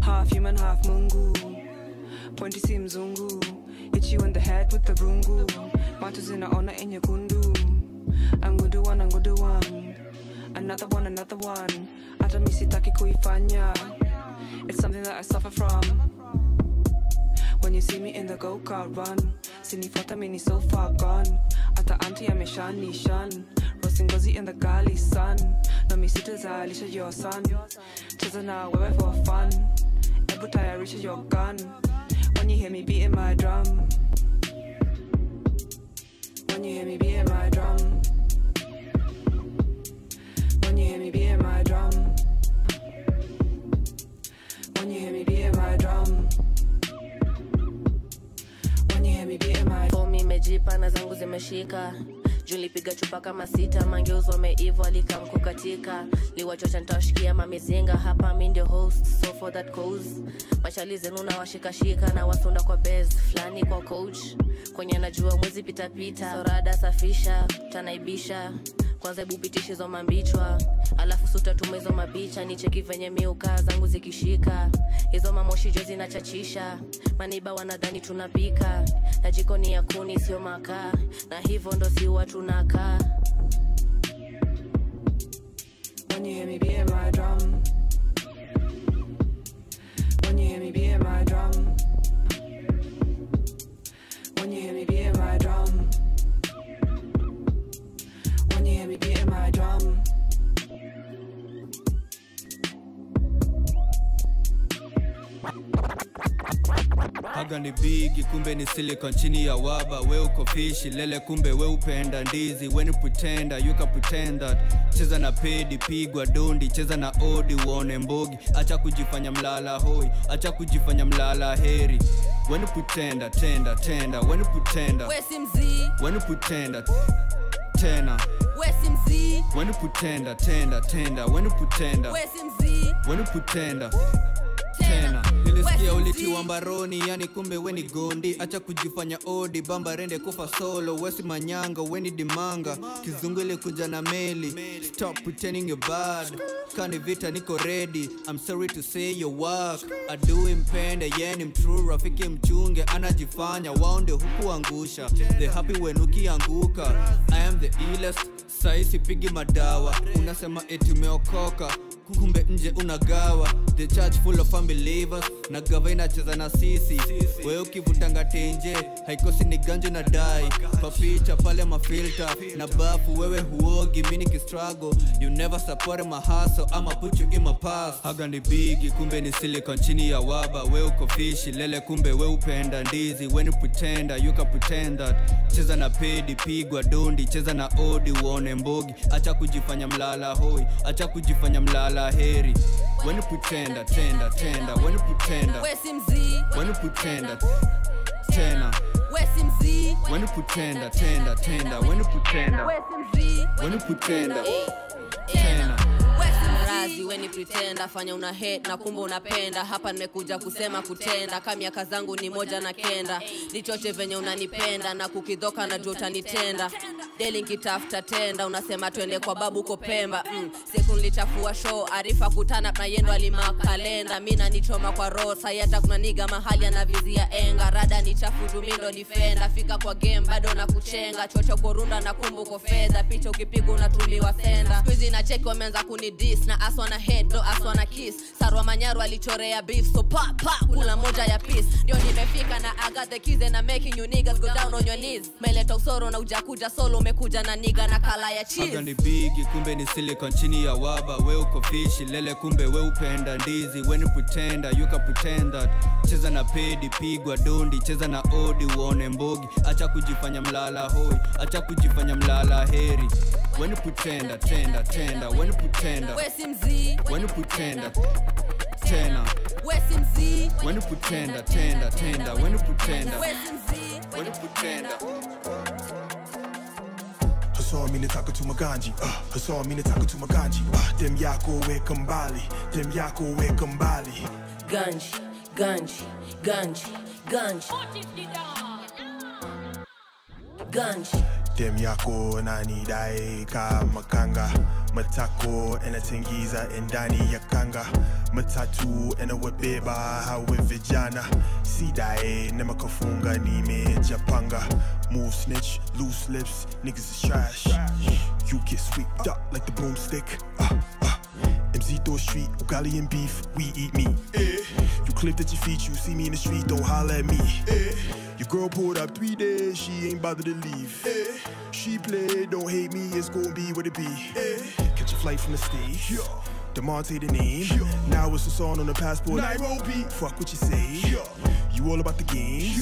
half human, half mungu. Pointy si mzungu. Hit you in the head with the rungu. Mato zinaona enye kundu. Another one, another one. Hata mi sitaki kuifanya. It's something that I suffer from. When you see me in the go-kart run Sinifuata mini so far gone. Ata auntie ameshanishan Rosingozi in the gali sun Na misita zalisha your son. Cheza na wewe for fun. Ebu tayarisha your gun. When you hear me beating my drum. When you hear me beating my drum me na zangu zimeshika. Julipiga chupa kama sita mangeuzo wameivo alikamkukatika liwachocha nitawashikia mamizinga hapa mi host so for that cause. Machali zenu na washikashika na wasunda kwa bes fulani kwa coach. Kwenye najua mwezi pitapita sorada safisha tanaibisha kwanza hebu pitisha zo mambichwa alafu sutatuma hizo mapicha nicheki venye miuka zangu zikishika. Hizo mamoshi jo zinachachisha maniba wanadhani tunapika. Na jikoni ya kuni sio makaa. Na hivyo ndo siwa tunakaa. When you hear me beating my drum. When you hear me beating my drum. When you hear me beating my drum. Haga ni bigi kumbe ni silicon chini ya waba. We uko fishi lele kumbe we upenda ndizi. Weni pretenda you can pretend that. Cheza na pedi pigwa dondi cheza na odi uone mbogi. Acha kujifanya mlala hoi acha kujifanya mlala heri. Weni pretenda tenda tenda weni pretenda wesi mzii weni pretenda tena wesi mzii weni pretenda tenda tenda you pretenda wesi mzii you tena. Nilisikia ulitiwa mbaroni yani kumbe weni gondi. Acha kujifanya odi bamba rende kufa solo. Wesi manyanga weni dimanga. Kizungu ilikuja na meli. Stop pretending you're bad. Kani vita niko ready. I'm sorry to say your work. Adui mpende yeni mtrue rafiki mchunge. Anajifanya waonde hukuangusha. The happy when ukianguka. I am the illest saisi pigi madawa. Unasema eti umeokoka kumbe nje unagawa. The church full of unbelievers. Na gava inacheza na sisi. Wewe ukivutanga tenje haikosi ni ganjo na dai. Papicha pale mafilta na bafu wewe huogi mini kistrago you never support my ama put you in my past haga ni bigi kumbe ni silicon chini ya waba. We uko fishi lele kumbe we upenda ndizi. Weni pretenda you can pretend that. Cheza na pedi pigwa dondi. Cheza na odi uone mbogi. Acha kujifanya mlala hoi. Acha kujifanya mlala heri. Weni pretenda tenda tenda. Weni pretenda wesi mzii. Weni pretenda tena. Wesi mzii. Weni pretenda tenda tenda. Weni pretenda wesi mzii. Weni pretenda tena. tena razi weni pretenda fanya una hate na kumbe unapenda. Hapa nimekuja kusema kutenda ka miaka zangu ni moja na kenda. Nichoche venye unanipenda na kukidhoka na jua utanitenda deli nkitafuta tenda unasema twende kwa babu uko pemba. Mm. siku nilichafua show arifa kutana na yendo alima kalenda. Mi kwa roho sai hata kuna niga mahali anavizia enga. Rada ni chafu jumindo difenda fika kwa game bado na kuchenga chocho korunda na kumbuko fedha. Picha ukipigwa unatumiwa senda. Skuizi na cheki wameanza kunidis na aswa na head no aswa na kiss. Sarwa manyaru alichorea beef so pa pa kula moja ya peace ndio nimefika na got the and I'm making you niggas go down on your knees. Meleta usoro na ujakuja solo umekuja na niga na kala ya cheese. Ni bigi kumbe ni silicon chini ya waba. We uko fishi lele kumbe we upenda ndizi. Weni pretenda you can pretend that. Cheza na pedi pigwa dondi. Cheza na odi uone mbogi. Acha kujifanya mlala hoi. Acha kujifanya mlala heri weni pretenda tenda tenda weni pretenda wesi mzii weni pretenda tena wesi mzii weni pretenda tenda tenda weni pretenda wesi mzii weni pretenda Hassan mimi nataka tu maganji. Uh, Hassan mimi nataka tu maganji. Uh, dem yako weka mbali dem yako weka mbali ganji ganji ganji ganji. Ganji dem yako nanidai kama kanga matako yanatingiza ndani ya kanga matatu yanawabeba hawe vijana. Sidae na makafunga nimejapanga move snitch loose lips niggas is trash. You get swept up like the broomstick. Uh, uh. Throw street, ugali and beef, we eat meat. Eh. You clipped at your feet, you see me in the street, don't holler at me. Eh. Your girl pulled up three days, she ain't bothered to leave. Eh. She played, don't hate me, it's gonna be what it be. Eh. Catch a flight from the stage. Yeah. Demonte the name. Now it's a song on the passport. Nairobi. Fuck what you say. You all about the game.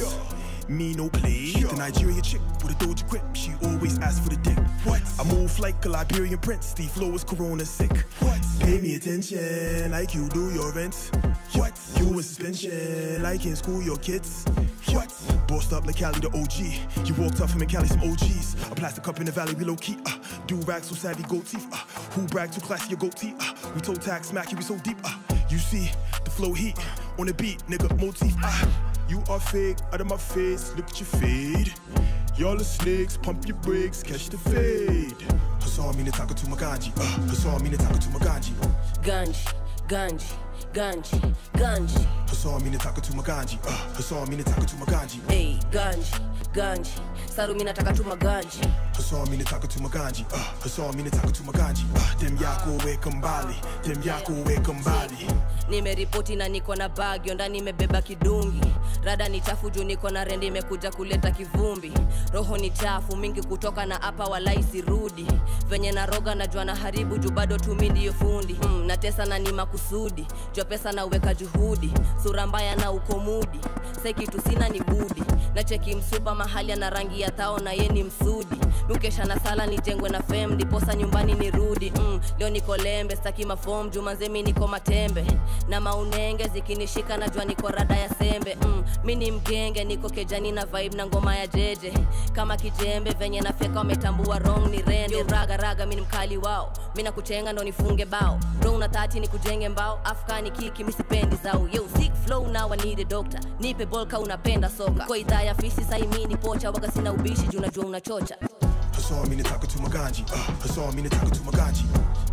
Me no play. The Nigerian chick with a doja grip. She always asks for the dick. What? I move like a Liberian prince. The flow is corona sick. What? Pay me attention like you do your rent. What? You in suspension like in school your kids. What? Bossed up like Cali the OG. You walked up from in Cali some OGs. A plastic cup in the valley we low key. Uh, do rags so savvy goat teeth. Uh, who brag too classy your goat teeth. Uh, we toe tag smack you we so deep. Uh, you see the flow heat on the beat, nigga motif. Uh, you are fake, out of my face, look at your fade. Y'all are snakes, pump your brakes, catch the fade. Hassan mimi to tu maganji. Uh, Hassan mimi nataka tu maganji. ganji ganji ganji ganji Hassan mimi nataka tu maganji. Uh, Hassan mimi nataka tu maganji. Hey, ganji ganji saru mimi nataka tu maganji Hassan mimi nataka tu maganji. Uh, Hassan mimi nataka tu maganji. Uh, dem yako weka mbali, dem yako weka mbali. nimeripoti na niko na bagyo ndani imebeba kidungi rada ni chafu juu niko na rendi imekuja kuleta kivumbi roho ni chafu mingi kutoka na hapa walai sirudi venye naroga najua na haribu juu bado tumi ndiyo fundi mm, natesa na ni makusudi jua pesa naweka juhudi. Sura mbaya na uko mudi sekitu sina ni budi. Na cheki msuba mahali ana rangi ya tao na ye ni msudi. Mikesha na sala nijengwe na fem ndiposa nyumbani nirudi. Mm, leo niko lembe staki mafom jumanzemi niko matembe. Na maunenge zikinishika najua niko rada ya sembe. Mm, mi ni mgenge niko kejani na vibe na ngoma ya jeje. Kama kijembe venye nafyeka wametambua rong ni rende. Raga raga mi ni mkali wao. Mi nakuchenga ndo nifunge bao. Ro una tati ni kujenge mbao. Afkani kiki misipendi zau yo sick flow now I need a doctor nipe bolka unapenda soka kwa idhaa ya fisi saimini pocha waga sina ubishi juu najua unachocha Hassan mimi tu maganji. Uh, Hassan mimi tu maganji.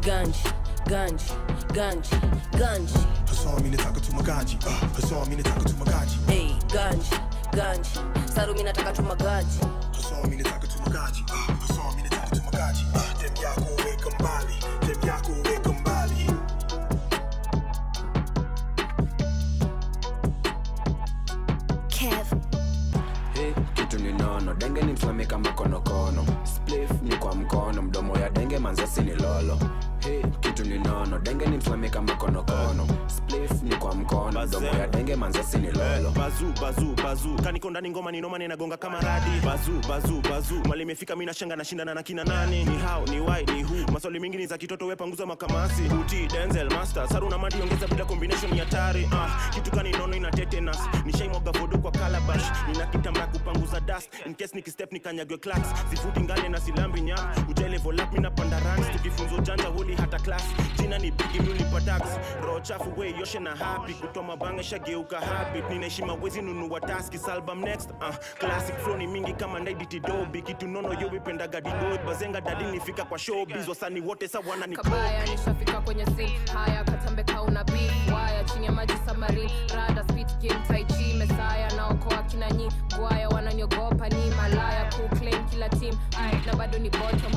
ganji ganji ganji ganji Hassan mimi tu maganji. Uh, Hassan mimi tu maganji. Hey, ganji ganji saru nataka tu maganji Hassan mimi tu maganji. Uh, Hassan mimi tu maganji. Uh, dem yako weka mbali, denge ni mflame makonokono konokono. Splif ni kwa mkono. Mdomo ya denge manzasi ni lolo Hey, kitu ni nono denge ni mflame kama konokono. Splif ni kwa mkono mdomo ya denge manzasi ni lolo. Bazu bazu bazu. Kaniko ndani ngoma ni noma ninagonga kama radi. Bazu bazu bazu. Mali imefika mimi nashanga nashindana na kina nani? Ni how ni why ni who? Maswali mingi ni za kitoto we panguza makamasi. Uti denzel master. Saru na madi ongeza bila combination ni hatari ah kitu kani nono ina tetanus. Nishaimwaga vodo kwa calabash. Nina kitambaa kupanguza dust. In case nikistep nikanyagwe clacks. Sifuti ngane na silambi nya uja level up mina tukifunzo janja huli hata class jina ni bigi mimi pa tax. Roho chafu we yoshe na happy. Kutoa mabanga shageuka habit. Ninaishi mawezi nunua taski salbum next. Uh, classic flow ni mingi kama ndaiditi dobi kitu nono yo wipendaga didod bazenga dadi nifika kwa showbiz. Wasani wote sawana ni kabaya nishafika kwenye sin haya katambe kauna beef waya chini ya maji samarin rada speed game tai chi. Mesaya naokoa kinanyi wananiogopa ni malaya kila team. Na bado ni bottom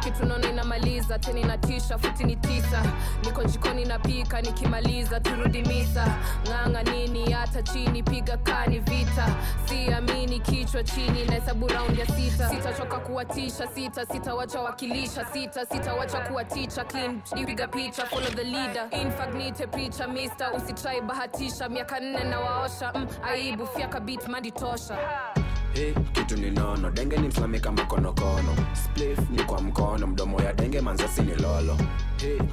kitu nono inamaliza tena inatisha futi ni tisa. Niko jikoni napika nikimaliza turudi misa. Ng'anga nini hata chini piga kani vita. Siamini kichwa chini na hesabu ya sita. Sitachoka kuwatisha sita sitawacha wakilisha sita sitawacha kuwaticha piga picha the leader. Infagnite picha mister. Usitrai bahatisha miaka nne na waosha mm, aibu fyaka bit mandi Hey, kitu ni nono denge ni mflame kama konokono. Splif ni kwa mkono mdomo ya denge manzasi ni lolo.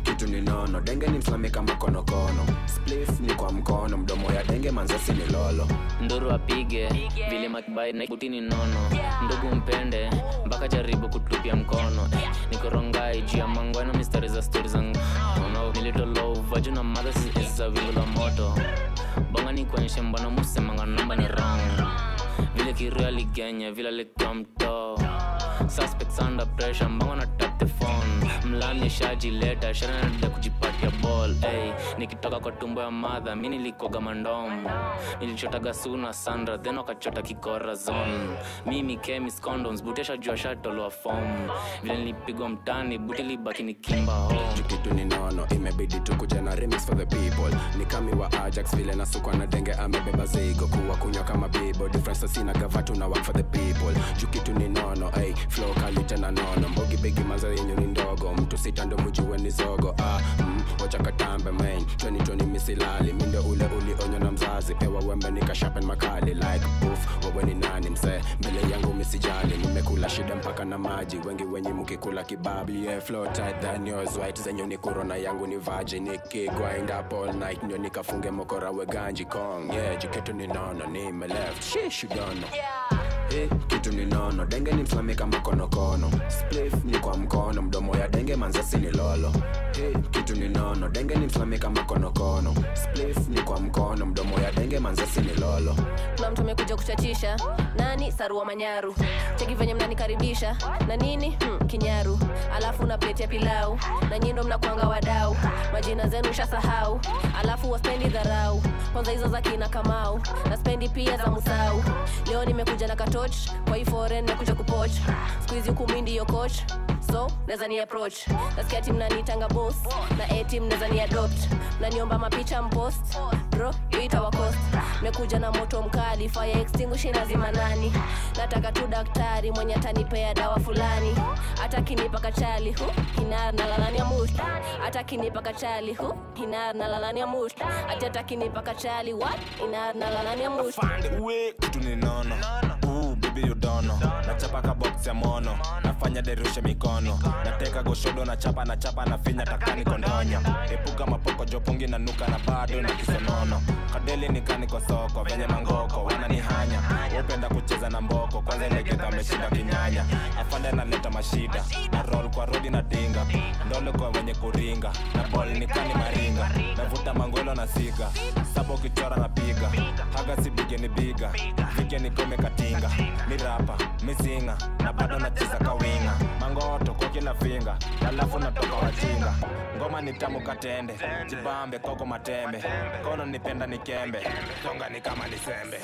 Kitu ni ni nono denge ni mslami kama konokono. Splif ni kwa mkono mdomo ya denge manzasi ni lolo. Nduru apige vile makibai butini nono. Ndugu mpende mpaka jaribu kutupia mkono. Eh, nikorongai juu ya mangwano mistari za stori zangu. No, nilitolova na madha za vivu la moto. Bonga ni kuonyeshe mbona musemanga namba ni wrong vile kiru aligenya vila likamto suspects under pressure mbango na tap the phone? Mlani shajileta shanada kujipatia ball hey, nikitoka kwa tumbo ya madha mi nilikoga mandom. Nilichotaga suna sandra then wakachota kikora zone. Mimi chemis condoms butesha jua shatoloa fom vile nilipigwa mtani buti libaki ni kimba ni nono imebidi tukuja na remix for the people. Ni kami wa ajax vile nasukwa na denge amebeba zigo. Kuwa kunywa kama bibo difference gavatu na work for the people. Juu kitu ni nono ay flow kali tena nono mbogi bigi maza yenyu ni ndogo mtu sita ndo mjue ni zogo ah, mm, wacha katambe main 2020 misilali mindo ule ulionywa na mzazi pewa wembe nikashapen makali like boof. Wewe ni nani msee mbele yangu misijali nimekula shida mpaka na maji. Wengi wenye mkikula kibabi yeah, flow tight than yours. White zenyu ni corona yangu ni virgin nikigwind up all night ndio nikafunge mokora weganji kong. Yeah jiketu ni nono nime left. Shish you don't know Hey, kitu ni nono denge ni mflame kama konokono splif ni kwa mkono mdomo denge manzasi ni lolo. Kitu ni nono denge ni mflame kama splif ni kwa mkono mdomo ya denge manzasi ni lolo. Kuna mtu amekuja kuchachisha nani? Sarua manyaru. Cheki venye mnanikaribisha na nini? Hmm, kinyaru. Alafu na pilau na nyindo mnakwanga wadau. Majina zenu shasahau alafu waspendi dharau. Kwanza hizo za kina kamau na spendi pia za musau. Leo nimekuja na katoch kwa hii foren nimekuja kupoch. Skuizi huku mi ndiyo coach so naweza ni approach. Nasikia tim nanitanga boss na etim naweza ni adopt. Naniomba mapicha mpost bro yoitawa cost. Mekuja na moto mkali fire extinguisher lazima nani? Nataka tu daktari mwenye atanipea dawa fulani. Hata kinipa kachali hu hinar na lalania mush. Hata kinipa kachali hu hinar na lalania mush. Ati hata kinipa kachali what hinar na lalania mush. We kitu ni don't know. nachapa ka ya mono. Nafanya derushe mikono. Nateka goshodo nachapa nachapa nafinya takani kondonya. Epuka mapoko jopungi na nuka na bado na kisonono. Kadeli nikani kwa soko venye mangoko wananihanya. Upenda kucheza na mboko kwanza ilegeza ameshinda kinyanya. Afande analeta mashida na rol kwa rodi na dinga. Ndole kwa wenye kuringa na bol nikani maringa. Navuta mangolo na siga saba ukichora na haga sibige ni biga vike nikome katinga ni rapa mizinga na bado nacheza kawinga. Mangoto kwa kila finga alafu natoka wajinga. Ngoma ni tamu katende jibambe koko matembe. Kono nipenda nikembe tonga ni kama nisembe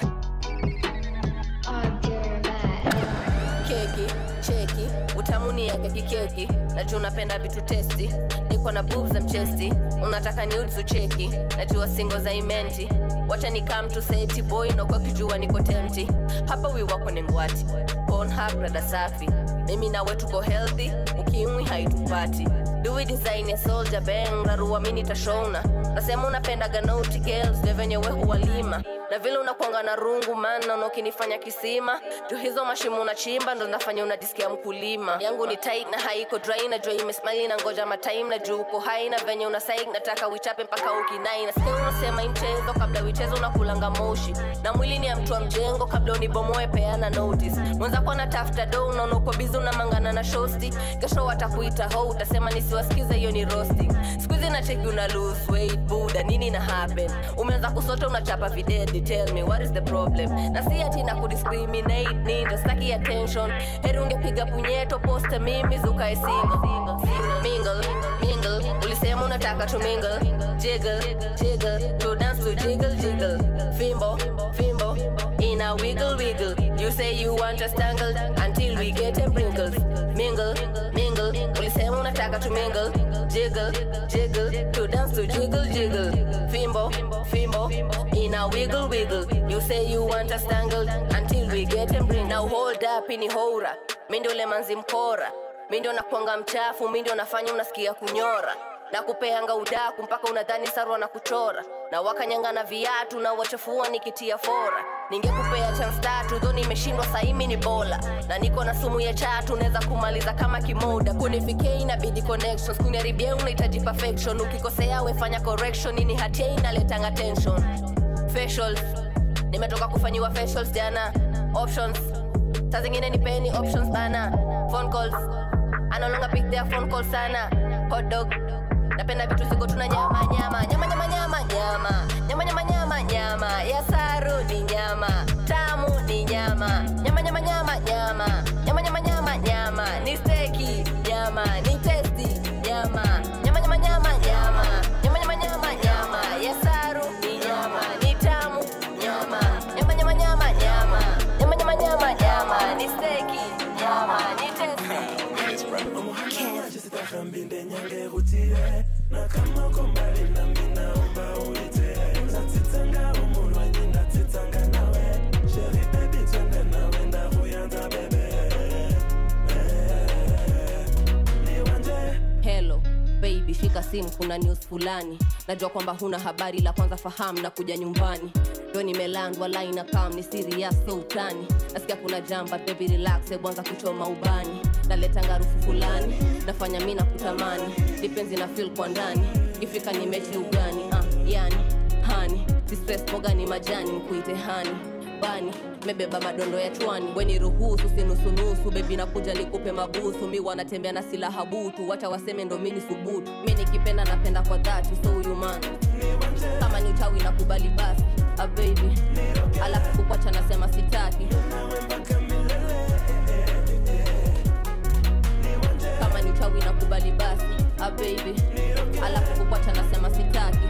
keki cheki utamuni yake kikeki najua unapenda vitu testi niko na bub za mchesti. Unataka nudes cheki najua singo za imenti. Wacha ni kam tu seti boy nakuwa kijua niko tempti hapa wi wako ni ngwati pornhabrada safi. Mimi nawe tuko healthy ukimwi haitupati. Dui design ya soldier bang rarua mini tashona nasema unapenda ganoti girls venye we huwalima. Na vile unakwanga na rungu mana unaokinifanya kisima. Juu hizo mashimu unachimba ndo nafanya unajisikia mkulima. Yangu ni tight na haiko dry na jua imesmali na ngoja matime na juu uko hai na venye una psych nataka uichape mpaka ukinai. Nasikia unasema imchezo kabla uichezo unakulanga moshi. Na mwili ni ya mtu wa mjengo kabla unibomoe peana notice. Mwenzako anatafuta do unaona uko bizi unamangana na shosti. Kesho watakuita ho utasema nisiwasikize hiyo ni roasting. Skuizi na cheki una lose weight buda nini na happen? Umeanza kusota unachapa videdi tell me what is the problem? Na si ati na kudiscriminate ni ndo staki attention heri ungepiga punyeto poste mimi zukae single mingle mingle. Ulisema unataka tu mingle. Jiggle jiggle. To dance to jiggle jiggle. Fimbo fimbo. In a wiggle wiggle. You say you want us tangled until we get them wrinkles. Mingle mingle. Ulisema unataka tu mingle jiggle jiggle to dance to jiggle jiggle. Fimbo fimbo in a wiggle wiggle. You say you want us tangled until we get them wrinkles now hold up ini hora. Mi ndio ule manzi mkora. Mi ndio nakwanga mchafu mi ndio nafanya unasikia kunyora na kupeanga udaku mpaka unadhani sarwa na kuchora na wakanyangana viatu na wachafua nikitia fora. Ningekupea chance tatu dho nimeshindwa saimi ni bola na niko na sumu ya chatu naweza kumaliza kama kimoda kunifikia inabidi connections kuniharibia unahitaji perfection. Ukikosea wefanya correction ini hatia inaletanga tension facials nimetoka kufanyiwa facials jana. Options saa zingine nipeni options bana. Phone calls analonga pick their phone call sana. Hot dog napenda vitu ziko tuna nyama nyama nyama nyama nyama nyama. Nyama nyama nyama nyama. Ya saru ni nyama. Tamu ni nyama unyage utire na kama uko mbali nami naomba uite ndatitanga umulwanyi ndatitanga nawe. Sheri bebi twende nawe ndahuyanza bebe. Shika simu kuna news fulani. Najua kwamba huna habari la kwanza fahamu na kuja nyumbani. Ndo nimelandwa laina pam ni siri ya sultani nasikia kuna jamba bebi relax bwanza kuchoma ubani naleta ngarufu fulani nafanya mi na kutamani dipenzi na fil kwa ndani ifika ni mechi ugani. Uh, yani hani distress mogani majani mkuite hani. Bani mebeba madondo ya chwani weni ruhusu sinusunusu bebi nakuja nikupe mabusu. Mi wanatembea na silaha butu wacha waseme ndo mini subutu. Mi nikipenda napenda kwa dhati so huyu kama ni uchawi nakubali basi. Abebi alafu kukwacha nasema sitaki sawi na kubali basi ah, ababy alafu kukwata nasema sitaki.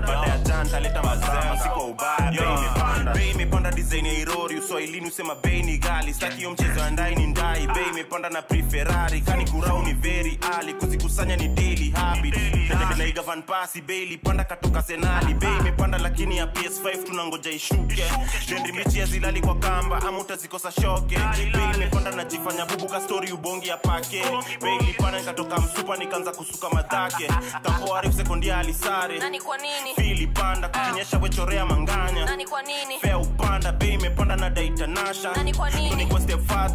na baada ya jana taleta mazama si kwa ubaya imepanda bei imepanda design ya irori uswahilini usema bei ni gali staki hiyo mchezo ya ndai ni ndai. Bei imepanda na preferari kani kurau ni very ali kuzikusanya ni daily habit naiga van pasi bei ilipanda katoka senali. Bei imepanda lakini ya ps5 tunangoja ishuke. Dendi michi ya zilali kwa kamba ama utazikosa shoke. Bei imepanda najifanya bubuka stori ubongi ya pake. Bei ilipanda nikatoka msupa nikaanza kusuka madhake kapoarif sekondiali sare nani kwa nini? Fili panda kukinyesha wechorea manganya. Nani kwa nini fea upanda bei imepanda na daitanasha Nani kwa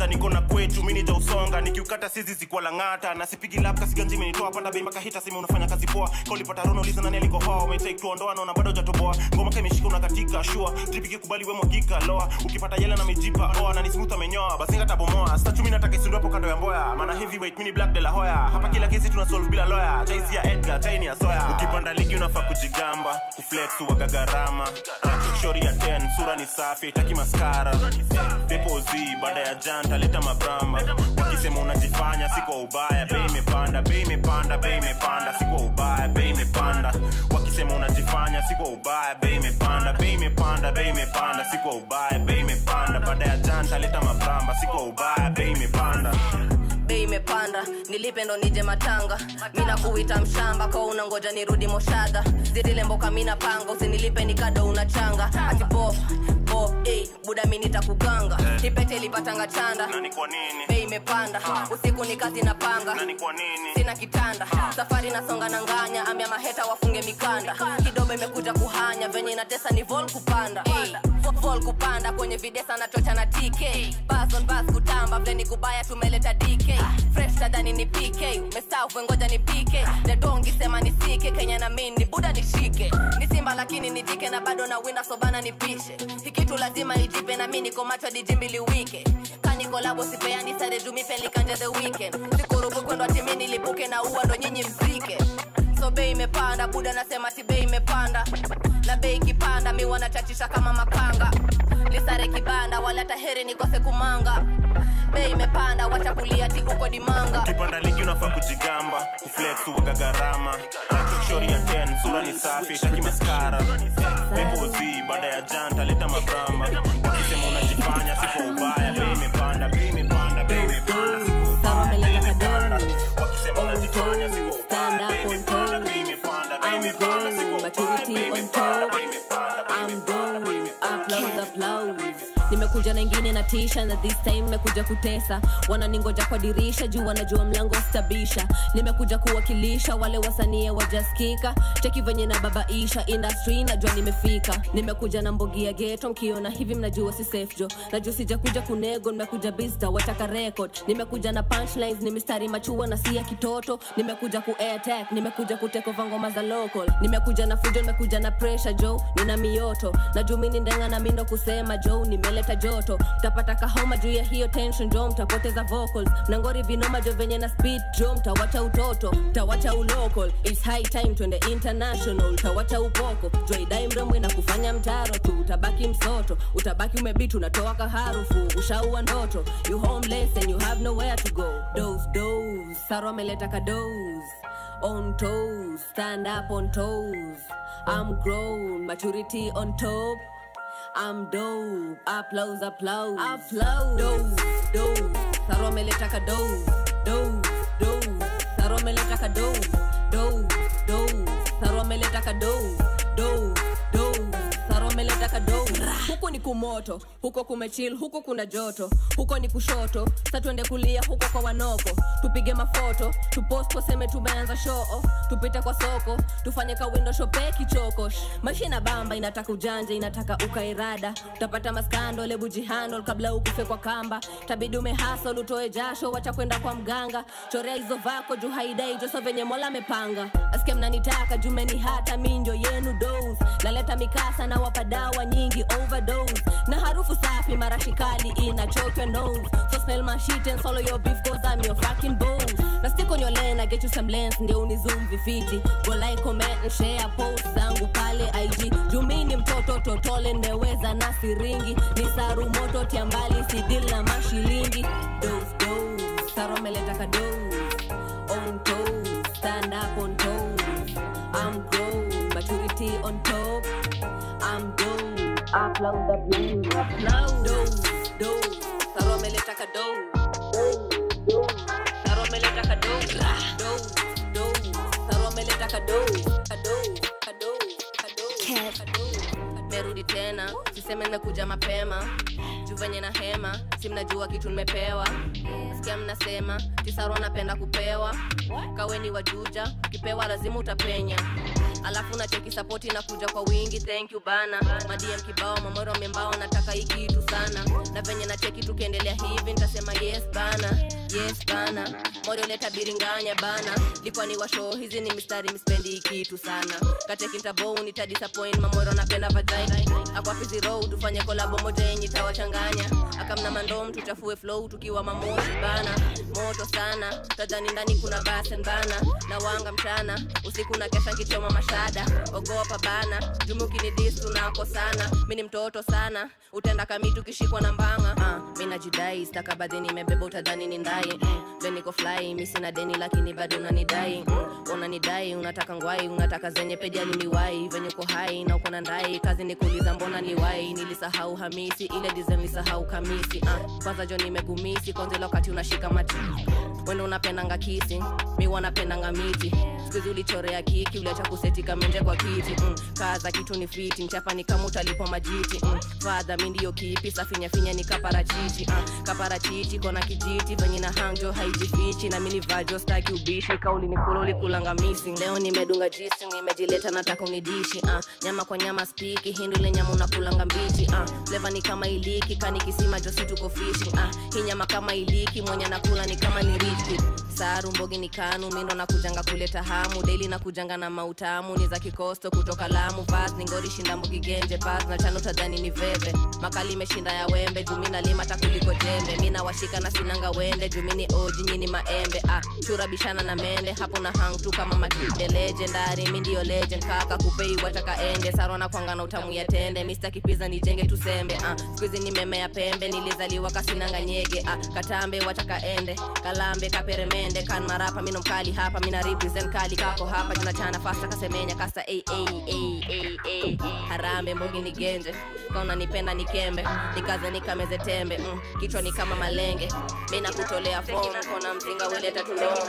niko na kwetu mi nija usonga nikiukata sizi zikuwa lang'ata na sipigi lap kasiganji imenitoa panda bei mpaka hita simi unafanya kazi poa. Kaulipata rono uliza nani alikohoa? Umetake naona bado ujatoboa ngoma ka imeshika unakatika shua tripiki kubali we mwagika loa. Ukipata yele na mijipa oa na ni smooth amenyoa basi ngatabomoa stachumi nataka isundu hapo kando ya mboya. Maana heavyweight mini black de la hoya. Hapa kila kesi tuna solve bila loya jaisi ya edgar chaini ya soya ukipanda ligi unafaa kujigamba. Kuflex uwaga gharama shori ya 10 sura ni safi taki maskara depozi baada ya janta leta mabramba wakisema unajifanya si kwa ubaya. Bei imepanda bei imepanda bei imepanda. Si ubaya bei imepanda. Wakisema unajifanya si kwa ubaya. Bei imepanda bei imepanda bei imepanda. Si kwa ubaya bei imepanda. Baada ya janta leta mabramba si ubaya bei imepanda bei imepanda nilipe ndo nije matanga. Mina kuita mshamba kwa unangoja nirudi moshadha zitile mboka mina panga usinilipe nikado unachanga ati bof bof eh, buda mi nitakuganga. Nipete ilipatanga chanda. Nani kwa nini? Bei imepanda usiku ni kazi na panga. Sina kitanda. Safari nasonga na nganya ambia maheta wafunge mikanda. Kidogo imekuja kuhanya venye inatesa ni vol kupanda. Vol kupanda kwenye videsa na chocha na tk bas on bas kutamba vleni kubaya tumeleta dk fresh tadhani ni pk ngoja ni pk ledongi sema nisike kenya na mini buda nishike. Ni simba lakini ni jike na bado na winda sobana nipishe. Hikitu lazima ijipe na mi niko macho dijimbi wike. Kanikolabo sipeani sare jumipelekanje the weekend. Sikurubu kwendwa timi nilipuke na ua ndo nyinyi mzike so bei imepanda. Buda nasema si bei imepanda. Na bei kipanda mi wanachachisha kama makanga lisare kibanda wala hata heri nikose kumanga. Bei imepanda wachakulia tikuko dimanga. Kipanda ligi unafaa kujigamba kuflex uwaga gharama. Shori ya ten sura ni safi taki maskara mepozi baada ya janta leta mabrama. Wakisema unajifanya sipo ubaya bei imepanda bei imepanda bei imepanda. Stand up on maturity on top. I'm going applause applause nimekuja na ingine na tisha na this time nimekuja kutesa. Wananingoja kwa dirisha juu wanajua mlango stabisha nimekuja kuwakilisha wale wasanie wajaskika cheki venye na babaisha industry najua nimefika. Nimekuja na mbogi geto mkiona hivi mnajua si safe jo. Sijakuja kunego nimekuja bista wataka record. Nimekuja na punchlines ni mistari machua na si kitoto. Nimekuja ku attack nimekuja kutekova ngoma za local. Nimekuja na fujo nimekuja na pressure jo nina mioto. Na mini ndenga na mindo kusema jo nimeleta joto. Mtapata kahoma juu ya hiyo tension jo mtapoteza vocals. Mnangori vinoma jo venye na speed jo mtawacha utoto. Mtawacha ulocal It's high time twende international. Mtawacha upoko joidai mremwe na kufanya mtaro tu. Utabaki msoto utabaki umebit unatoa kaharufu. Ushaua ndoto you homeless and you have nowhere to go. Dose dose saro ameleta kadose on toes stand up on toes. I'm grown maturity on top I'm dope. Applause, applause. Applause. Dose, dose. Saro ameleta ka dose. Dose, dose. Saro ameleta ka dose. Dose, dose. Saro kadou. Huku ni kumoto, huko kumechil huko kuna joto, huko ni kushoto, sa tuende kulia huko kwa wanoko, tupige mafoto, tupost waseme tumeanza shoo, tupite kwa soko, tufanye kawindo shope kichoko. Maisha ina bamba, inataka ujanja, inataka ukairada, utapata maskando lebu kabla ukufe kwa kamba, tabidi umehasol utoe jasho, wacha kwenda kwa mganga, chorea hizo vako juu haidai joso venye mola amepanga, asikia mnanitaka jumeni hata minjo yenu dose, naleta mikasa na wapa dawa nyingi overdose, na harufu safi marashikali inachokwa nose, so smell my shit and swallow your beef cause I'm your fucking bone na stick nyole na get you some lens, ndio unizoom vifiti, go like, comment and share post zangu pale IG, jumini mtoto totole nimeweza na siringi, ni saru moto tia mbali sidil na mashilingi, dose dose, saro meleta ka dose, on toes, stand up on toes, I'm grown, maturity on top, I'm dope, applause applause, applause, dose dose, saro meleta ka dose, dose, saro dope. Dope, dose, dose dose, dope. Dope, dope, ka merudi tena siseme nimekuja mapema juu venye na hema si mnajua kitu nimepewa. Sikia mnasema tisaro anapenda kupewa. Kaweni wajuja kipewa lazima utapenya. Alafu nacheki sapoti na kuja kwa wingi thank you bana. Madm kibao mamoro membao nataka hii kitu sana. Na venye nacheki tukiendelea hivi nitasema yes bana yes bana. Morio leta biringanya bana. Likuwa ni washo hizi ni mistari mispendi hii sana. Kateki ntabou nitadisappoint mamoro napenda vajai akwapiziro tufanye kolabo moja yenye tawachanganya akamna mandom tuchafue flow tukiwa mamoshi bana. Moto sana. Tadhani ndani kuna basen na wanga mchana. Usiku na kesha nkichoma mashada. Ogopa bana. Jumukini tunako sana. Mi ni mtoto sana. Utenda kamitu kishikwa na mbanga. Uh, mi najidai stakabadhi nimebeba utadhani ni ndai. Mm, veniko fly. Mi sina deni lakini bado unanidai mm, unanidai unataka ngwai. Unataka zenye peja limiwai venye uko hai na uko na ndai. Kazi ni kuuliza mbona liwai nilisahau hamisi. Ile dizel nilisahau kamisi uh, kwanza jo nimegumisi konzela wakati unashika mati wendo unapendanga kisi mi wanapendanga miti skuzi ulichorea kiki uliacha kuseti nimeshika kwa kiti mm. kaza kitu ni fiti mchapa kama utalipo majiti mm. fadha mi kipi safinyafinya ni kaparachichi uh. kaparachichi kona kijiti venye na hangjo haijifichi na mini vajo staki ubishi kauli ni kula ulikulanga misi leo nimedunga jisi nimejileta nataka unidishi uh. nyama kwa nyama spiki hindule nyama unakulanga mbichi uh. fleva ni kama iliki kani kisima josi tuko fishing ah, hii nyama kama iliki mwenye nakula ni kama ni rich saru mbogi ni kanu mindo na kujanga kuleta hamu. Daily na kujanga na mautamu ni za kikosto kutoka lamu. Vas ni ngori shinda mbogi genje pas na chano tadhani ni veve. Makali imeshinda ya wembe jumi na lima takuliko jembe. Mina washika na sinanga wende jumini oji nyini maembe. Ah, chura bishana na mende hapo na hang tu kama makide legendary mi ndio legend. Kaka kupei wataka ende sarwa na kwanga na utamu ya tende. Mr kipiza nijenge tusembe ah, skuizi ni meme ya pembe. Nilizaliwa kasinanga nyege. Ah, katambe wataka ende kalambe kaperemende kan marapa mino mkali hapa mina represent kali kako hapa tunachana fasta kasemenya kasta ay, ay, ay. harambe mbugi ni genje kauna nipenda nikembe nikaze nikameze tembe mm, kichwa ni kama malenge mina kutolea fomu kona mzinga uleta tulongo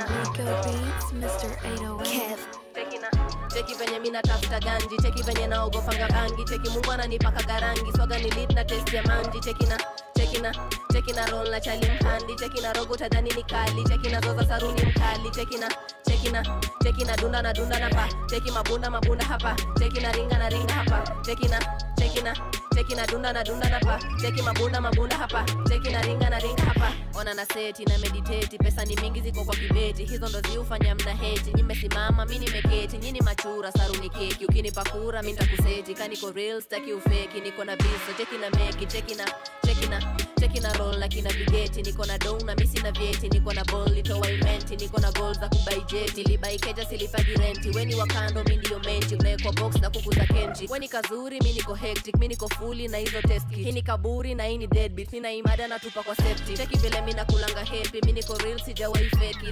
cheki venye mi natafuta ganji cheki venye naogofanga bangi cheki mungu ananipaka garangi swaga ni lit na test ya manji cheki na cheki na cheki roll na chali mhandi. Chekina rogo tadhani ni kali. Chekina zoza saruni mkali. Chekina chekina cheki na cheki na dunda na dunda na pa. Cheki mabunda mabunda hapa. Chekina ringa na ringa hapa. Chekina chekina cheki na cheki na dunda na dunda na pa. Cheki mabunda mabunda hapa. Chekina ringa na ringa hapa. Ona na seti na mediteti pesa ni mingi ziko kwa kibeti. Hizo ndo ziufanya mna heti nimesimama mi nimeketi. Nyini machura saruni keki. Ukinipakura mi ntakuseti kaniko real staki ufeki. Niko na biso cheki na meki. Cheki cheki na roll kina vigeti niko na dou na misi na vyeti niko na bol litowaimenti niko na gol za kubai jeti silipagi renti weni wakando mi menji unawekwa box na kuku za kenji weni kazuri mi niko hectic mi niko fuli na hizo testi hii ni kaburi na hii ni deadbeat nina imada na tupa kwa safety cheki vile mi nakulanga happy mi niko real sijawahi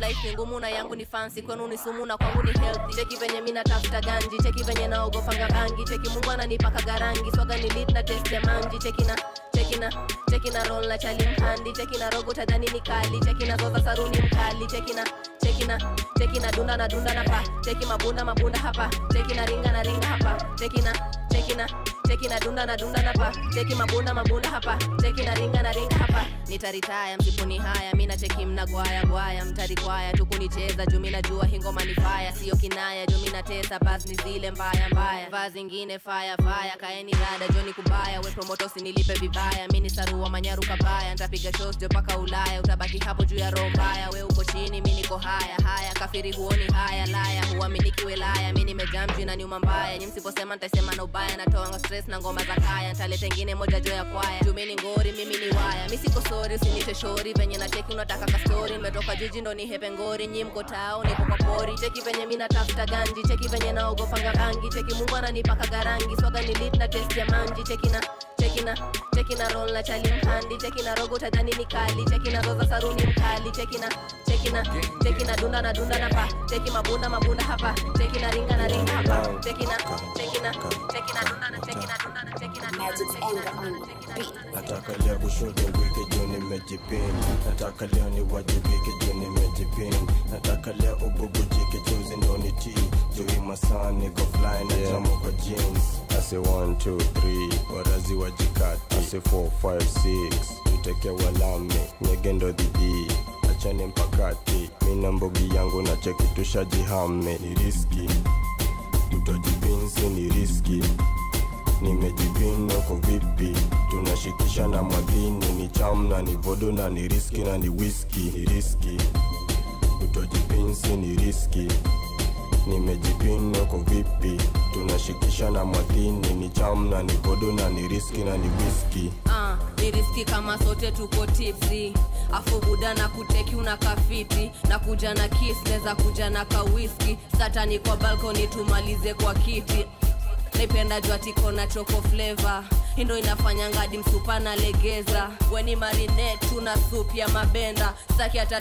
life ni ngumu na yangu ni fancy kwenu ni sumu na kwangu ni healthy. Cheki venye mi natafuta ganji cheki venye naogofanga bangi. Cheki mungu ananipaka garangi swaga ni lit na test ya manji. Cheki na cheki na cheki roll na chali mhandi. Chekina rogo tadhani ni kali chekina zoza saruni mkali. Chekina chekina cheki na dunda na dunda na pa. Cheki mabunda mabunda hapa. Cheki na ringa na ringa hapa. Cheki na cheki na dunda na dunda napa cheki mabunda mabunda hapa. Cheki na ringa na ringa hapa. Nitaritaya msipuni haya mi na cheki mna gwaya gwaya. Mtarikwaya tukunicheza juu mi najua hingoma ni faya siyo kinaya juu mi natesa bas ni zile mbaya mbaya. Vaa zingine faya faya kaeni rada joni kubaya. We usinilipe vibaya. Mi ni sarua manyaru kabaya. Ntapiga shows jo paka ulaya. Utabaki hapo juu ya roho mbaya. We uko chini mi niko haya haya. Kafiri huoni haya laya. Huaminiki welaya mi nimejamji na nyuma mbaya. Nyi msiposema ntasema na ubaya natoanga stress na ngoma za kaya. Ntaleta ingine moja jo ya kwaya. Jumini ngori mimi ni waya. Mi siko sori usinite shori. Venye na teki unataka kastori nimetoka jiji ndo ni hepe ngori. Nyi mko tao niko kwa pori. Cheki venye mi natafuta ganji. Cheki venye naogopanga rangi. Cheki mungu ananipaka garangi. Swaga ni lit na test ya manji. Cheki na cheki na cheki na roll na chali mhandi cheki na rogo tadhani ni kali cheki na zoza saruni mkali cheki na cheki na cheki na dunda na dunda na pa cheki mabunda mabunda hapa cheki na ringa na ringa hapa cheki na cheki na cheki na dunda na cheki na dunda na cheki na dunda na cheki na nataka leo kushoto wiki juu nimejipin nataka leo niwajibike juu nimejipin nataka leo ububujike juzi ndo ni t juu masaa niko fly na jamo kwa jeans. Ase 1 2 3 warazi wajikati ase 4 5 6 tuteke walame nyegendo dhidi achane mpakati. Mina mbogi yangu na cheki tushajihame. Ni riski. Utojipinsi ni riski. Nimejipinda kwa vipi? Tunashikisha na mwadhini ni chamna ni vodo na ni riski na ni wiski ni riski utojipinsi ni riski. Nimejipinda kwa vipi? Tunashikisha na mwadhini ni chamna ni vodo na ni riski na ni wiski uh, ni riski kama sote tuko tipsi afu buda na kuteki una kafiti na kuja na kis neza kuja na kawiski satani kwa balkoni tumalize kwa kiti naipenda jua tiko na choko fleva indo inafanya ngadi msupa na legeza. Weni marine tuna sup ya mabenda. Staki hata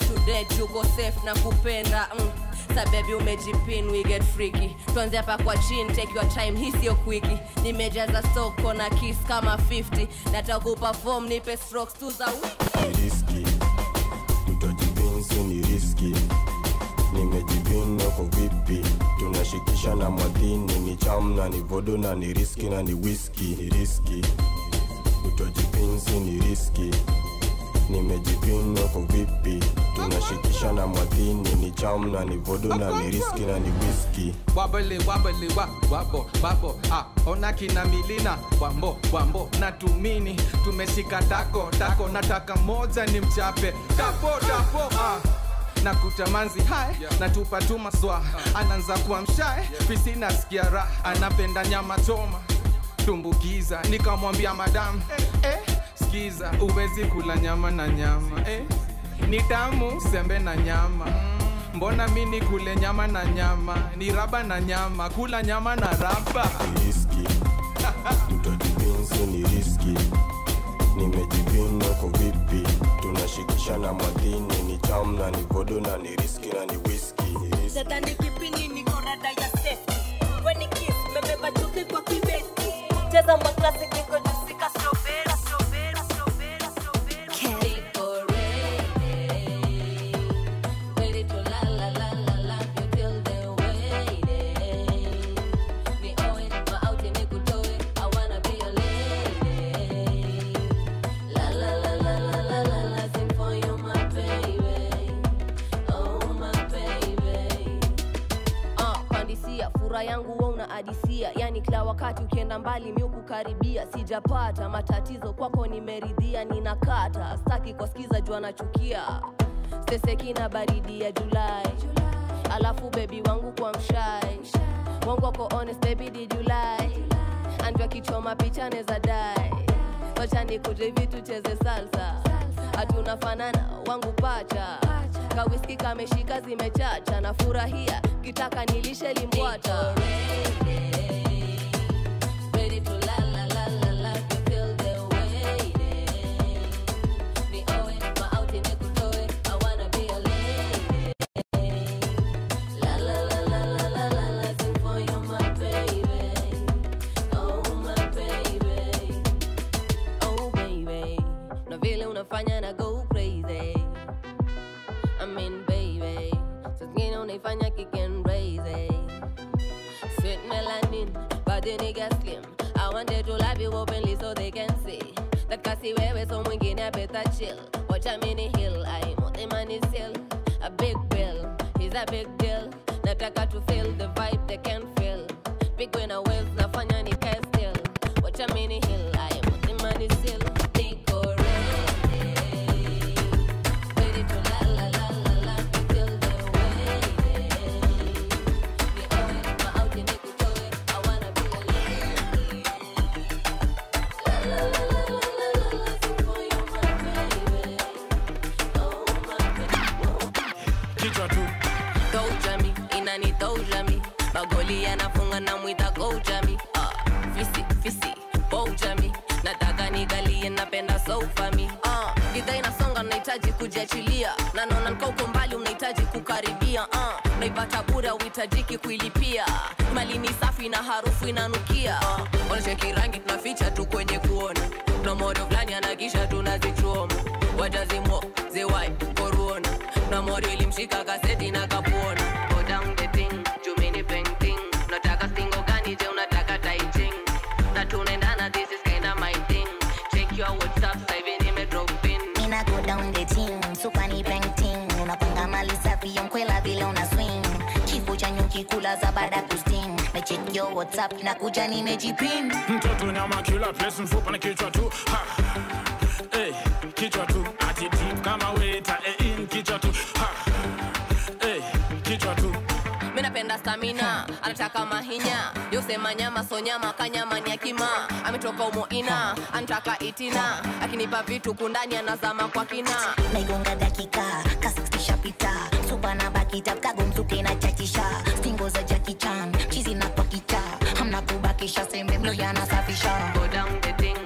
juko safe na kupenda. Mm. sabebi umejipin we get freaky. Tuanze hapa kwa chin take your time hii sio kwiki nimejaza soko na kiss kama 50 nataka kuperform nipe strokes tu za wiki tunashikisha na mwadhini ni cham na ni vodo na ni riski na ni wiski ni riski. Utojipinzi ni riski. Nimejipinwa kwa vipi? Tunashikisha na mwadhini ni cham na ni vodo na ni riski na ni wiski wabele ah, ona kina milina wambo wambo na tumini tumeshika tako tako nataka moja ni mchape. Tapo tapo ah. Na kutamanzi hai natupa tu maswa anaanza kuwa mshae fisi nasikia raha. Anapenda nyama choma. Tumbukiza nikamwambia madamu eh, skiza uwezi kula nyama na nyama eh, ni tamu sembe na nyama. Mbona mi ni kule nyama na nyama? Ni raba na nyama. Kula nyama na raba. Riski utojipinzi ni kwa vipi? Tunashikisha na mwadhini ni cham na ni vodo na ni riski na ni wiski. Cheza ma classic yangu yani kila wakati ukienda mbali mi ukukaribia sijapata matatizo kwako nimeridhia ninakata. Staki kwasikiza jua nachukia. Seseki na baridi ya julai alafu bebi wangu kwa mshai. Wangu wako honest baby did you lie? Andwa kichoma picha neza dai wacha nikuje hivi tucheze salsa. Hatuna fanana wangu pacha kawiski kameshika zimechacha na furahia kitaka nilishe limbwata to la la la body nigga slim. I wanted to love you openly so they can see. That wewe so mwingine better chill. Watch a mini hill, I the man is still a big bill. He's a big deal. Nataka to feel the vibe they can feel. Big when I waves kujiachilia na naona nika mbali unahitaji kukaribia uh, naipata bure uhitajiki kuilipia. Mali ni safi na harufu inanukia. Uh, wanacheki rangi tunaficha tu kwenye kuona. Na fulani anakisha tunazichoma. Wajazimo zewai koruona na ilimshika kaseti check your whatsapp na kuja nimejipin mtoto nyama kila place mfupa na kichwa tu. Ha. Hey, kichwa tu. Attitude kama waiter stamina anataka mahinya. Yosema nyama so nyama kanyama ni akima. Ametoka umoina anataka itina. Akinipa vitu kundani anazama kwa kina. Naigonga dakika kasistishapita supa na bakita kago msuke na chachisha. Stingo za jakichan chizi na pakicha hamna kubakisha sembe mlo yanasafisha Go down the thing,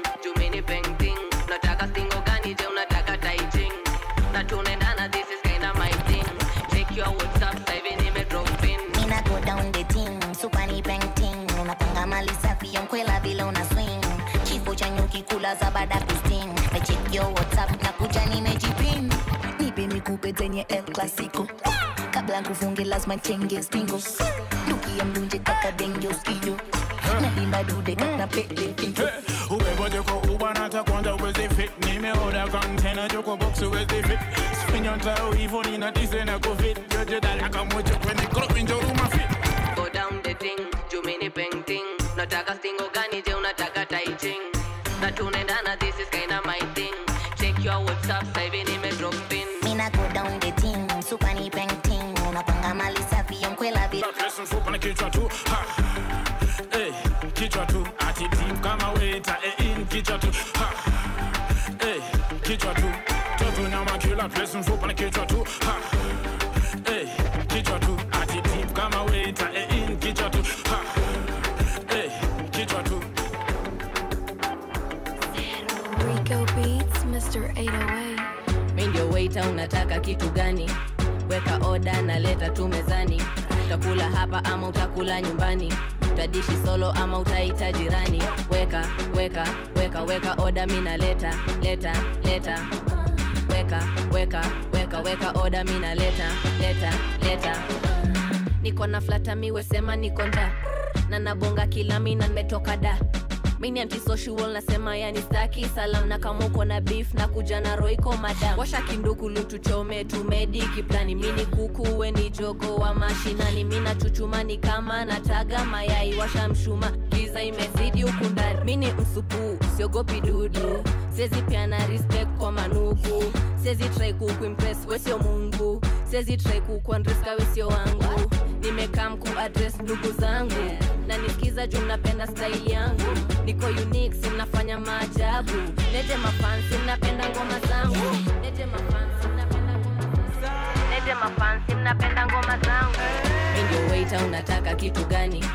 kula za baada kusting check your whatsapp na kuja nimejipin Nipe nikupe zenye El Clasico. Kabla nkufunge lazima chenge stingo. Dukia mdunje kaka denge usiyo nalinda dude kaka pele pinto. Ubeboje ko ubanata kwanza uwezi fit. Nimeoda kontena joko box uwezi fit. Spinyota uivo nina dise na covid. Joje dalaka mojo kwenye club njoruma fit. Go down the thing, jumini painting. Nataka stingo gani je kichwa tu ha. Eh, kichwa tu ati team kama weta eh, in kichwa tu ha. Eh, kichwa tu toto na makila place mfupa na kichwa tu ha. Eh, kichwa tu ati team kama weta eh, in kichwa tu ha. Eh, kichwa tu Rico Beats, Mr. 808. Mindio waiter unataka kitu gani? Weka oda na leta tu mezani. Utakula hapa ama utakula nyumbani? Utadishi solo ama utaita jirani? Weka, weka, weka, weka oda mina leta leta, leta. Weka, weka, weka, weka oda mina leta leta, leta. Niko na flata miwe sema niko nda na nabonga kila mina nimetoka da mini antisocial nasema yani staki salam na kama uko na beef na kuja na roiko madam washa kinduku lutuchome tumedi kiplani mini kuku we ni jogo wa mashinani. Mina chuchumani kama nataga mayai. Washa mshuma giza imezidi huku ndani. Mini msupu siogopi dudu. Sezi piana respect kwa manuku sezi try kukuimpress wesio mungu. Sezi try kukuandreska wesio wangu nimekaa mku ndugu zangu. Na nikiza juu mnapenda style yangu. Niko unique sinafanya maajabu. Nete mafansi mnapenda ngoma zangu. Neje mafansi unataka kitu gani?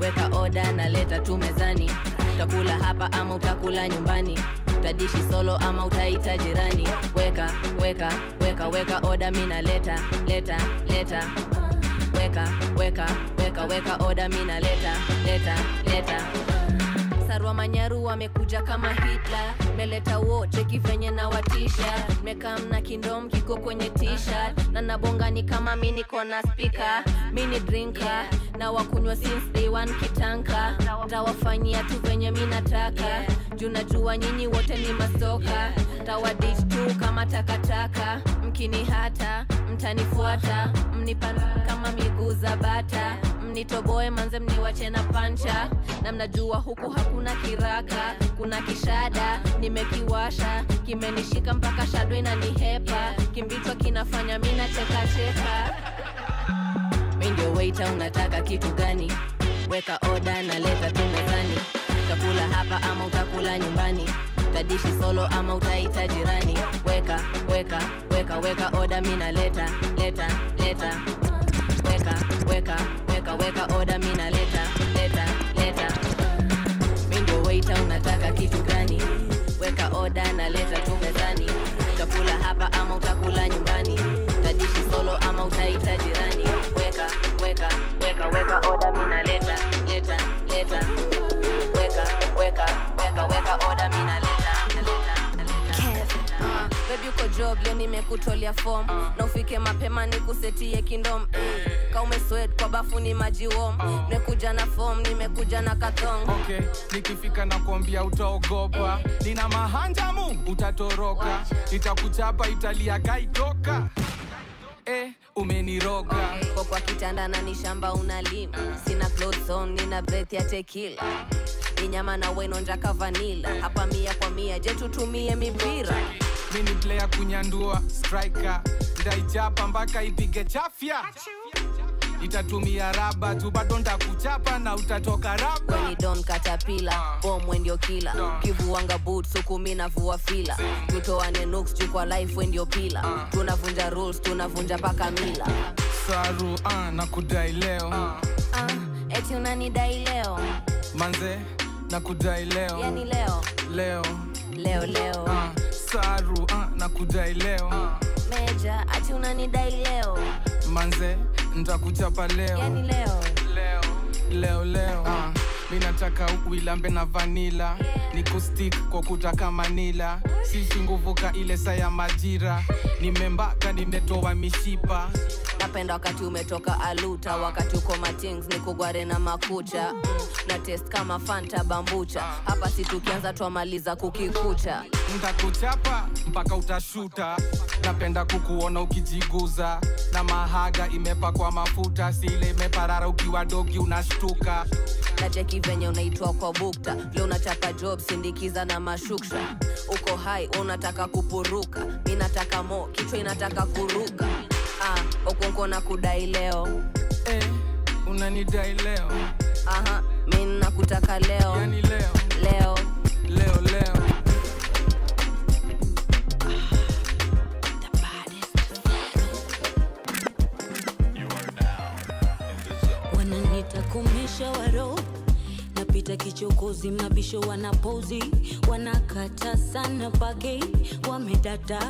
Weka oda na leta tu mezani. Utakula hapa ama utakula nyumbani? Utadishi solo ama utaita jirani? Weka weka weka weka oda mi naleta leta leta weka weka weka weka oda mina leta leta leta. Sarwa manyaru wamekuja kama hitla meleta wote kivenye na watisha. Mekam na kindom kiko kwenye t-shirt. Na nabongani kama mi niko na spika mi ni drinka na wakunywa since kitanka. Tawafanyia tu venye mi nataka. Juu najua nyinyi wote ni masoka. Tawadich tu kama takataka mkini hata mtanifuata. Mnipa kama miguu za bata. Mnitoboe manze mniwache na pancha. Na mnajua huku hakuna kiraka kuna kishada. Nimekiwasha kimenishika mpaka shado inanihepa kimbitwa kinafanya mi nachekacheka unataka kitu gani? Weka oda na leta tu mezani. Utakula hapa ama utakula nyumbani utadishi solo ama utaita jirani weka weka weka weka oda mina leta leta leta. Weka weka weka weka oda mina leta leta leta. Mingo ndio unataka kitu gani? Weka oda na leta tu mezani. Utakula hapa ama utakula nyumbani? Utadishi solo ama utaita jirani weka weka weka weka oda mina leta leo nimekutolea form. Na ufike mapema nikusetie kindom mm. ka umeswet kwa bafu ni maji wom nimekuja na fom nimekuja na kathong okay nikifika na kuambia utaogopa. Nina mahanjamu utatoroka. Itakuchapa italia kaitoka. Eh, umeniroga. Okay. kwa kitanda na ni shamba unalima sina clothes on nina breath ya tekila ni nyama na wenonjaka vanila hapa mia kwa mia je tutumie mipira mini player kunyandua striker. Ndaichapa mpaka ipige chafya. Itatumia raba tu bado na utatoka raba. Don katapila ndio kila. Kivuanga boots huku mi navua fila. Tutoane nuks juu kwa life ndio pila. Tunavunja rules tunavunja paka mila. Saru ah, na kudai leo. Ah, eti unanidai leo. Manze na kudai leo. Yani leo. Leo. Leo leo. Ah, saru uh, na kudai leo meja ati unanidai leo. Manze ntakuchapa leo. Yani leo. Leo leo leo. Ah. Mi nataka uilambe na vanila ni kustik kwa kutaka manila sisi nguvuka ile saa ya majira. Nimembaka nimetoa mishipa. Napenda wakati umetoka aluta. Wakati uko matings ni kugware na makucha. Mm, na test kama fanta bambucha. Hapa si tukianza twamaliza kukikucha. Ntakuchapa mpaka utashuta. Napenda kukuona ukijiguza. Na mahaga imepakwa mafuta. Sile imeparara ukiwa dogi unashtuka. Na cheki venye unaitwa kwa bukta. Leo unachapa job sindikiza na mashuksha uko hai unataka kupuruka. Mi nataka mo kichwa inataka kuruka. Ah, ukunko na kudai leo. Eh, unanidai leo. Aha mi nakutaka leo. Yani leo. Leo. Leo leo. Wananita kumisha waro kichokozi mabisho wanapozi wanakata sana pake, wamedata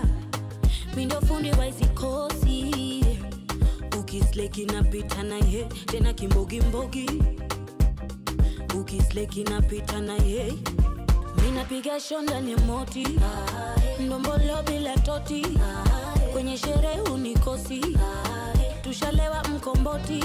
mindo fundi waizikosi ukisleki napita naye tena kimbogimbogi ukisleki napita naye minapiga shondani moti. Ndombolo bila toti kwenye sherehe unikosi. Tushalewa mkomboti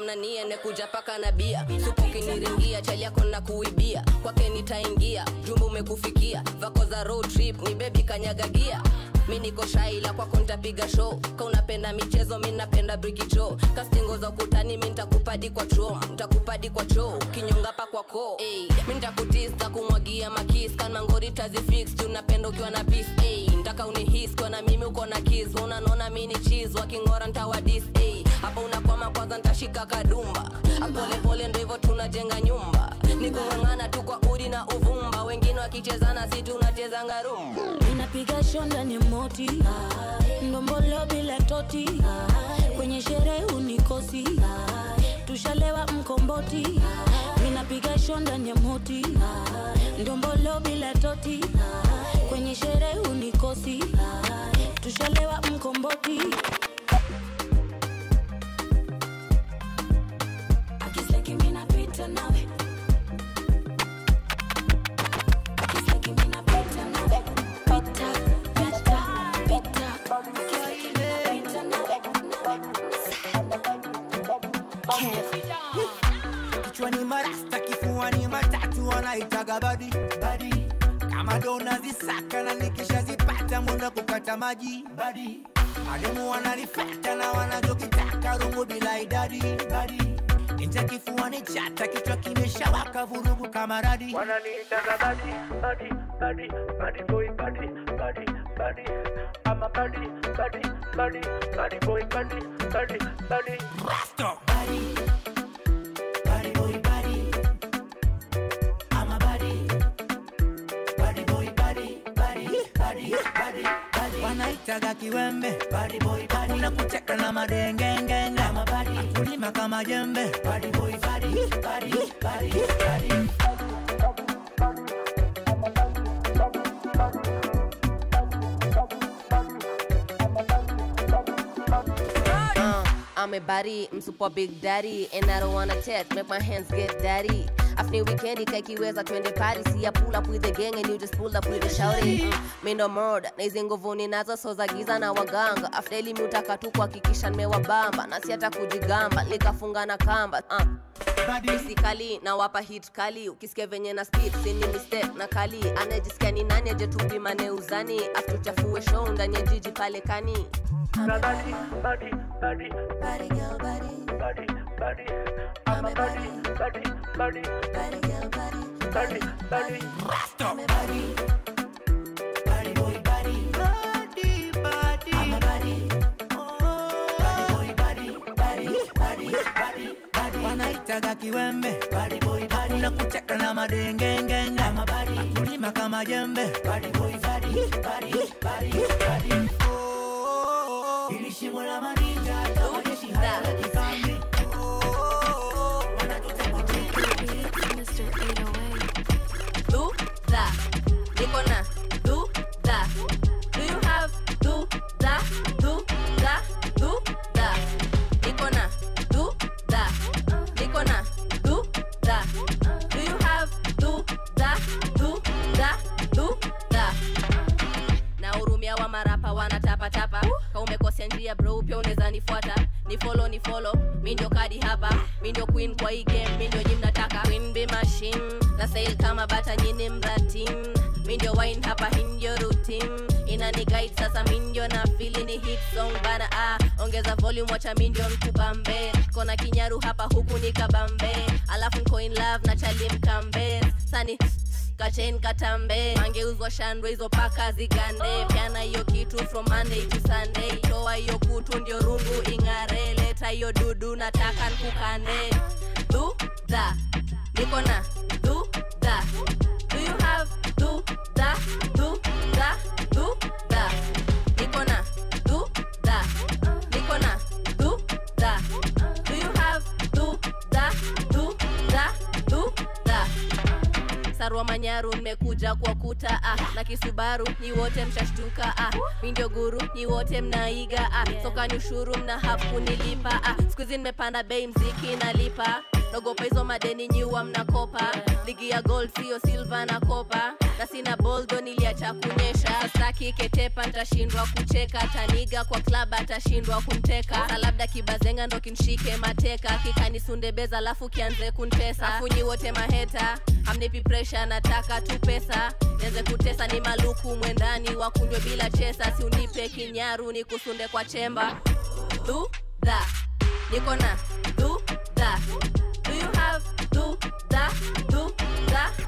Nikamnanie nekuja paka na bia. Supukiniringia chali yako na kuibia. Kwake nitaingia jumba umekufikia. Vako za road trip ni bebi kanyagagia mi niko shaila kwako ntapiga show. Ka unapenda michezo mi napenda brikicho kastingo za ukutani mi ntakupadi kwa cho ntakupadi kwa cho kinyonga pa kwa ko hey, mi ntakutista kumwagia makis. Kanmangori tazifix juu napenda ukiwa na pis hey, ntaka unihis kiwa na mimi uko na kis unanona mi ni chis wakingora ntawadis hey, hapa unakwama kwanza ntashika kadumba. Apolepole ndo hivyo tunajenga nyumba. Ni kung'ang'ana tu kwa udi na uvumba. Wengine wakichezana si tunachezanga rumba inapiga shonda ni moti. Ndombolo bila toti. Kwenye sherehe unikosi. Tushalewa mkomboti. Minapiga shonda ni moti. Ndombolo bila toti. Kwenye sherehe unikosi. Tushalewa mkomboti wanaitaga badi badi. Kama dona zisaka na nikishazipata mwenda kukata maji badi. Mademu wanalifata na wanachokitaka rungu bila idadi badi. Nja kifuani chata kichwa kimeshawaka vurugu kama radi. Wananiitaga badi badi badi. Badi boy badi badi badi. Ama badi badi badi. Badi boy badi badi badi. Rasta. Badi body. Wanaitaga kiwembe body boy body. Unakuteka na madengengenge I'm a body. Kulima kama jembe body boy body, body, body, body. Uh, I'm a body, msupa big daddy And I don't wanna test, make my hands get daddy After weekend ikaikiweza twende Paris ya pull up with the gang and you just pull up with the shouty mm, Mi ndo murder, na hizi nguvu ninazo so za giza na waganga. After elimi utaka tu kuhakikisha nimewabamba. Na si hata kujigamba, nikafunga na kamba. Uh. Basically nawapa hit kali. Ukisikia venye na speed sini mistake na kali. Anajisikia ni nani aje tupimane uzani? After chafue show ndani ya jiji pale kani. Body, body, body, body, girl, body, body, buddy. Wanaitaga kiwembe. Unakucheka na madengengengakulima kama jembe. Ilishimo la maninja kama jeshi haya that. Niko na duda. Do you have duda? Duda, that. Niko na duda. Niko na duda. Do you have duda? Duda, that. na hurumia wa marapa wanatapatapa ka umekosea njia bro pia unaweza nifuata ni follow ni follow. Mi ndio kadi hapa. Mi ndio queen kwa hii game. Mi ndio mnataka queen be machine. Na sail kama bata nyini mratim mi ndio wine hapa hii ndio routine. Inani guide sasa mi ndio na fili ni hit song bana ah. Ongeza volume wacha mi ndio nkubambe kona kinyaru hapa huku ni kabambe. Alafu nko in love na chalim kambe sani kachen katambe mangeuzwa shandwe hizo paka zigande. Pyana hiyo kitu from monday to sunday. Toa hiyo kutu ndio rungu ing'are leta hiyo dudu nataka nkukande dudha niko na dudha do you have dudha da sarwa manyaru nimekuja kwa kuta ah, na kisubaru ni wote mshashtuka ah, mindio guru ni wote mnaiga ah, soka ni ushuru mna hafu nilipa ah, skuizi nimepanda bei mziki nalipa naogopa hizo madeni nyiwa mnakopa. Ligi ya gold sio silva na kopa na sina boldo niliacha kunyesha. Staki ketepa ntashindwa kucheka. Taniga kwa klab atashindwa kumteka. Sa labda kibazenga ndo kinshike mateka. Kikanisundebeza alafu kianze kuntesa. Afunyi wote maheta amnipi presha nataka tu pesa. Nianze kutesa ni maluku mwendani. Wakunywe bila chesa si unipe kinyaru ni kusunde kwa chemba. Du da niko na du du da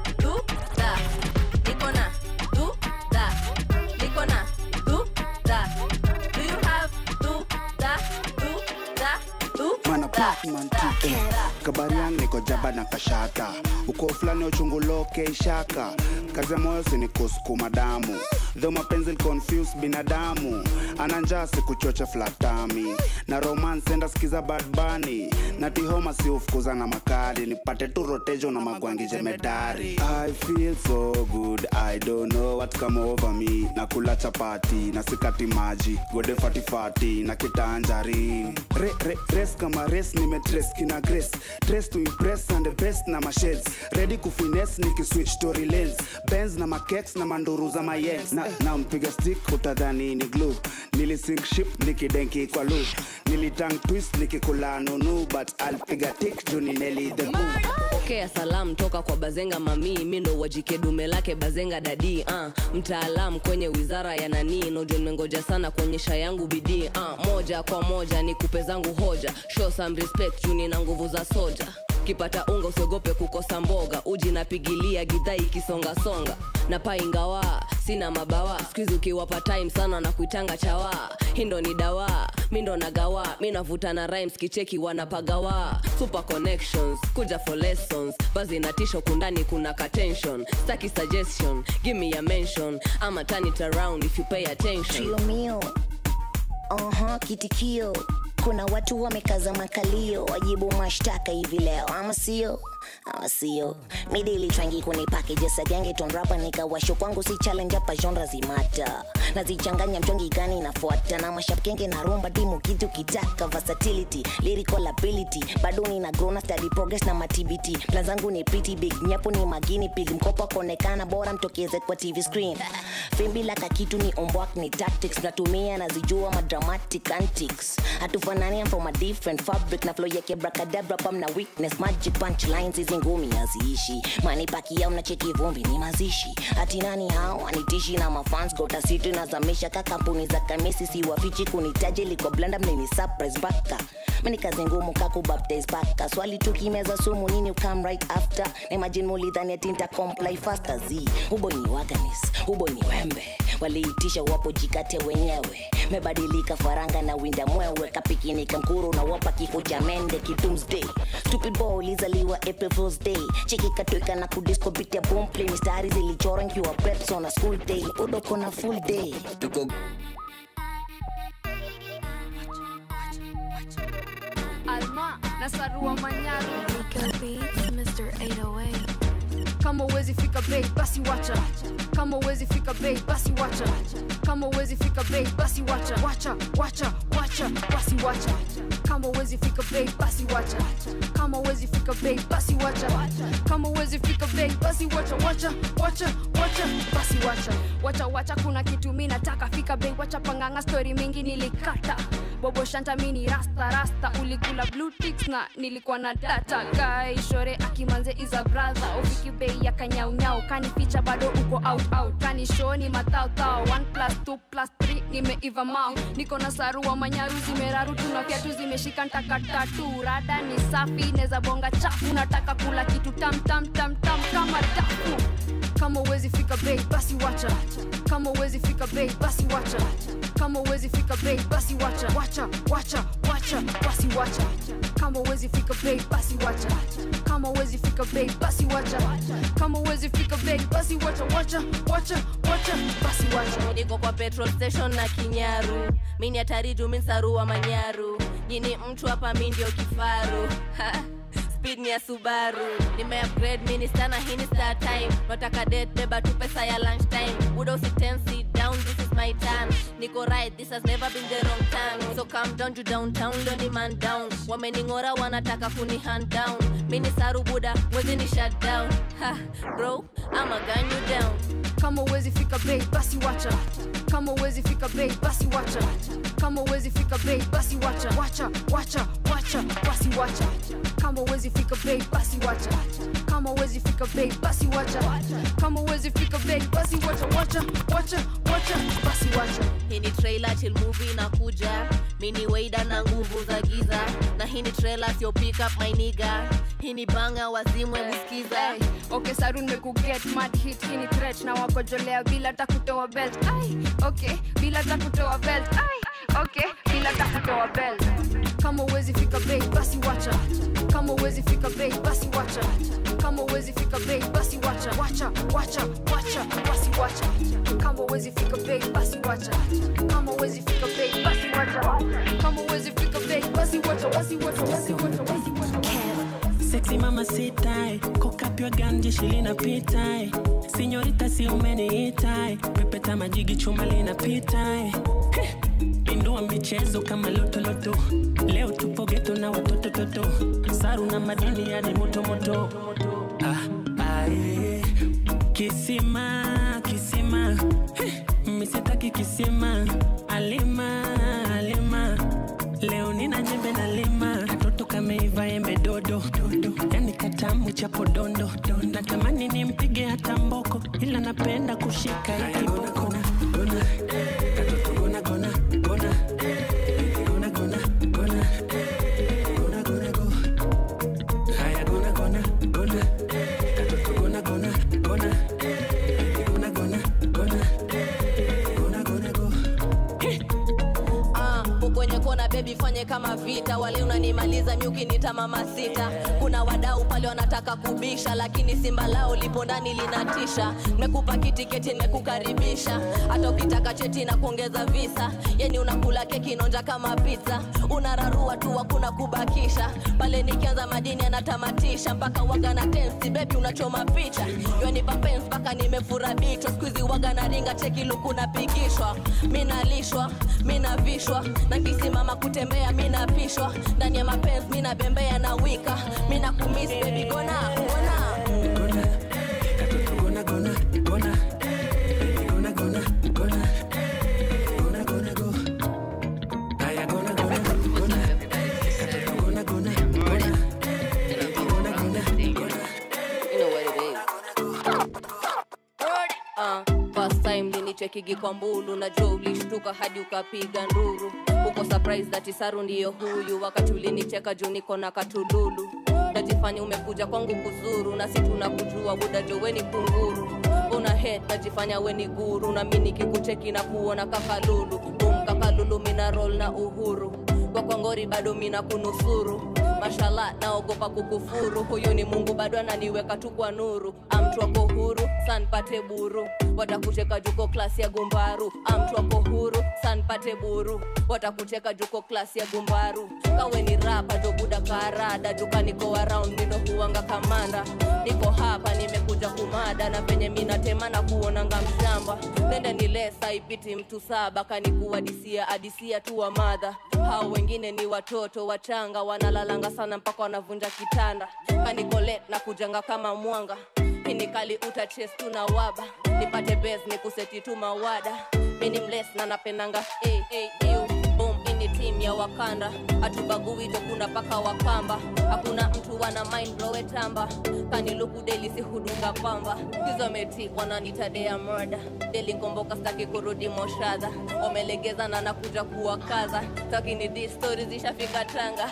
tuke kabarian niko na kashata uko fulani uchunguloke ishaka. Kazi ya moyo sinikusukuma damu. Confuse binadamu. Ana sikuchocha flatami. Na romance enda sikiza badbani na tihoma si ufukuza na makali. Nipate tu rotejo na magwangi jemedari. I feel so good i don't know what come over me. Na kula chapati na sikati maji. Gode fatifati na kitanjari re, re, res kama res nimetres kina grace. Dress to impress and the best na masheds ready kufines nikiswitch story lens bens na makeks na manduru za mayens na, na mpiga stick utadhani ni glue. Nilisink ship nikidenki kwa lu nilitang twist nikikula nunu but alpiga tik juni neli the boom pokea salamu toka kwa bazenga mamii mi ndo wajike dume lake bazenga dadi uh, mtaalam kwenye wizara ya nanii nojo nimengoja sana kuonyesha yangu bidii uh, moja kwa moja ni kupe zangu hoja. Show some respect juni na nguvu za soja kipata unga usiogope kukosa mboga. Uji napigilia gidhaa ikisongasonga na paa sina mabawa. Skuizi ukiwapa sana na kuitanga chawa. Hindo ni dawa mindo nagawa. Mi na rhymes kicheki wanapagawa. Super connections kuja for lessons. Bazi na kundani kuna katension. Staki suggestion give me a mention. Ama turn it around if you pay attention. Trio mio Aha, kitikio kuna watu wamekaza makalio wajibu mashtaka hivi leo ama sio ama sio. Midi ilitrangi kwenye package sagangeton nikawasho kwangu si challenge hapa genre zimata. Nazichanganya mtongi gani nafuata na mashapkenge na rumba dimu kitu kitaka versatility lyrical ability. Bado nina grow study progress na matibiti. Plan zangu ni pretty big nyapo ni magini pig mkopo konekana bora mtokeze kwa tv screen. Fimbi laka kitu ni ombwak ni tactics natumia nazijua madramatic antics. Hatufanania from a different fabric na flow yake brakadabra pam weakness magic punchlines hizi zingumi haziishi manipakia mnacheki vumbi ni mazishi. Ati nani hao anitishi na mafans gota nazamisha ka kampuni za kamisi siwafichi kunitaji liko blanda mnini surprise baka. Kazi ngumu kakubaptize paka swali tukimeza sumu nini ukam right after? Imagine mulidhani atinta comply faster z hubo ni waganis hubo ni wembe. Waliitisha wapo jikate wenyewe. Mebadilika faranga na winda mwewe. Kapikinika mkuru na wapa kifo cha mende kitumsday stupid boy lizaliwa fools day cheki katweka na kudisco beat ya bomplay mistari zilichora nkiwa preps on a school day. Udoko na full day. Tuko alma na sarua manyaru Rico Beats, Mr. 808. Kama uwezi fika bei basi wacha. Kama uwezi fika bei basi wacha. Kama uwezi fika bei basi wacha. Wacha wacha wacha basi wacha. Kama uwezi fika bei basi wacha. Kama uwezi fika bei basi wacha. Kama uwezi fika bei basi wacha wacha wacha wacha basi wacha. Wacha wacha kuna kitu mimi nataka fika bei. Wacha panganga story mingi nilikata. Bobo shanta mini rasta rasta. Ulikula blue ticks na nilikuwa na data. Guy shore akimanze is a brother. Ufiki bei ya kanyaunyau kanificha bado uko out out. Kani show ni matautao 1 plus 2 plus 3 nimeiva mau niko na sarua manyaru zimeraru tuna viatu zimeshika ntakatatu rada ni safi neza bonga chafu. Nataka kula kitu tam tam tam tam kama dafu kama uwezi fika bei basi wacha. Kama uwezi fika bei basi wacha. Kama uwezi fika bei basi wacha. Wacha wacha wacha basi wacha. Kama uwezi fika bei basi wacha. Kama uwezi fika bei basi wacha. Kama uwezi fika bei basi wacha wacha wacha wacha basi wacha. Niko kwa petrol station na kinyaru. Mini hatari juu wa manyaru. Nyini mtu hapa mi ndio kifaru. Ha, speed ni ya subaru. Nimeupgrade mini sana hini star time. Nataka det beba tu pesa ya lunch time. Buda usiten sit down this is my turn. Niko right this has never been the wrong turn. So come down to downtown ni man down. Wamening'ora wanataka kuni hand down. Mini saru buda mwezi ni shut down. Ha, bro ama gun you down. Kama uwezi fika bei basi wacha. Kama uwezi fika bei basi wacha. Kama uwezi fika bei basi wacha. Wacha wacha wacha basi wacha. Kama uwezi fika bei basi wacha. Kama uwezi fika bei basi wacha. Kama uwezi fika bei basi wacha wacha wacha wacha basi wacha. Hii ni trailer chill movie inakuja. Mini weida na nguvu za giza. Na hii ni trailer sio pick up my nigga. Hii ni banga wazimwe msikiza. Hey, okay saru nimekuget mad hit. Hii ni threat na wakojolea bila takutoa belt. Ai okay bila takutoa belt. Ai okay mama sitai, kokapywa ganje shilina. Sinyorita si umeniitai, pepeta majigi chuma linapitai. Pindua michezo kama lotoloto, leo tupo geto na watoto toto, saru na madini yani moto moto. Ah, ae. Kisima, kisima, Heh, misitaki kisima, alima, alima. Leo nina jembe na lima. Kameiva embe dodo. Dodo. Yani katamu cha podondo. Natamani nimpige hata mboko. Ila napenda kushika hii kiboko Gona, ukwenye fanye kama vita. Wale unanimaliza miuki nita mama sita. Kuna wadau pale wanataka kubisha lakini simba lao lipo ndani linatisha. Mekupa kitiketi nekukaribisha hata ukitaka cheti na kuongeza visa. Yani unakula keki nonja kama pizza. Unararua tu wakuna kubakisha. Pale nikianza madini anatamatisha mpaka waga na tensi bebi unachoma picha. Yanipa papens mpaka nimefura bichwa skuizi waga na ringa cheki luku napigishwa minalishwa minavishwa na kisimama kutembea minapishwa ndani ya mapenzi minabembea na wika mina kumis bebi gona gona Gona. Katoto gona, gona. Uh, ulishtuka hadi ukapiga nduru uko surprise that Saru ndiyo huyu. Wakati ulinicheka juu niko na katululu. Najifanya umekuja kwangu kuzuru na si tunakujua buda joweni kunguru. Una head najifanya weni guru na mi nikikucheki na kuona kakalulu. Umkakalulu kaka mina roll na uhuru. Kwa kwangori bado mina kunusuru. Mashallah naogopa kukufuru. Huyu ni mungu bado ananiweka tu kwa nuru amtu wako huru sanpate buru. Watakuteka juko klasi ya gumbaru. Amtu wako huru sanpate buru. Watakuteka juko klasi ya gumbaru. Kawe ni rapa jobuda karada. Juka niko around nino huwanga kamanda. Niko hapa nimekuja kumada. Na penye minatema na kuonanga mshamba. Nende ni ipiti mtu saba. Kanikuadisia adisia tu madha hao wengine ni watoto wachanga. Wanalalanga sana mpaka wanavunja kitanda. Kanikolet na kujanga kama mwanga hinikali utaches tu na waba. Nipate bes ni kuseti tu mawada. Mini mles na napendanga hey. Boom, ini ya wakanda. Hatubagui tokuna paka wakamba. Hakuna mtu wana mind blowe tamba. Kaniluku deli si hudunga pamba. Hizo wananitadea murda deli komboka staki kurudi moshadha wamelegeza na nakuja kuwakaza takini di zishafika tanga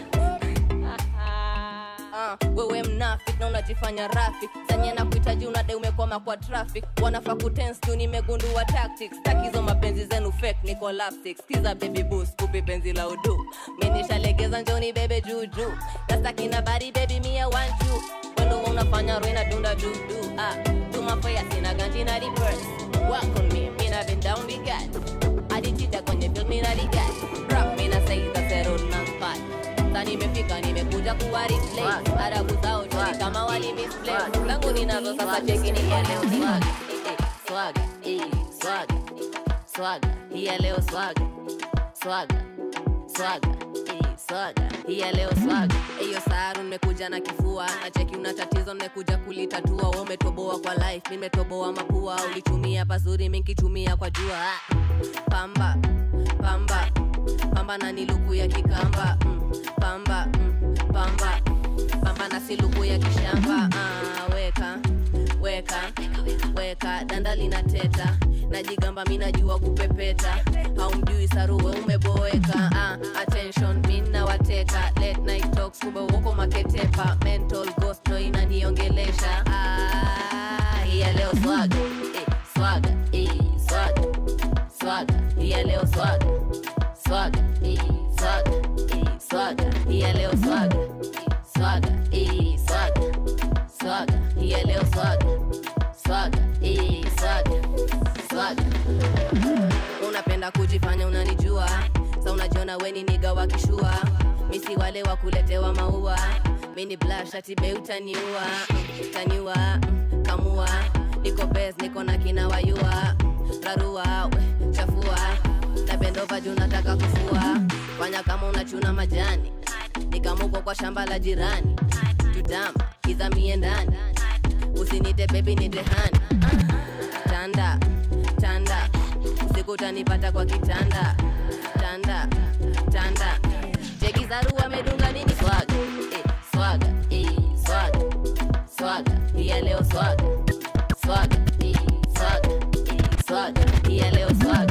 Ah, wewe mnafik na unajifanya rafik sanye na kuhitaji unade umekwama kwa traffic. Wanafaa kutenstu nimegundua tactics. Takizo mapenzi zenu fake niko lapstick skiza baby bus kupi penzi la udu. Minishalegeza njoni bebe juju. Nastakina bari baby mia wanju you. Unafanya roina dunda dudu. Ah, tumafoya sina ganji na reverse. Work on mina been adichita kwenye film mina the sasa nimefika nimekuja kuwa replace adabu zao choni kama wali misplay zangu ninazo sasa cheki ni leo swag swag eh, swaga swaga hii ya leo swag swag swag eh, swaga hii ya leo swaga hiyo saru nimekuja na kifua na cheki una tatizo nimekuja kulitatua wewe umetoboa kwa life nimetoboa mapua ulitumia pazuri minkitumia kwa jua Ah, pamba pamba pamba na niluku ya kikamba mm, pamba mm, pamba. Pamba na siluku ya kishamba ah, weka weka weka. Danda linateta najigamba mi najua kupepeta. Haumjui saruwe umeboeka ah, attention mina wateka late night talks kumbe uko maketepa. Mental ghost no inaniongelesha. Ah, ya leo swaga eh, swaga eh, swaga swaga ya leo swaga swaga swaga swaga unapenda kujifanya unanijua sa unajiona weni niga wakishua misi wale wa kuletewa maua mini blashatibe utaniua utaniua kamua. Niko bes niko na kina wayua rarua we, chafua napendova juu nataka kufua. Fanya kama unachuna majani. Nikamuko kwa shamba la jirani. Tutama izamie ndani. Usinite bebi nitehani tanda tanda usiku utanipata kwa kitanda. Tanda tanda cheki zaru amedunga nini? Swaga eh, swaga eh, swaga swaga pia leo swaga swaga eh, swaga eh, swaga pia leo swaga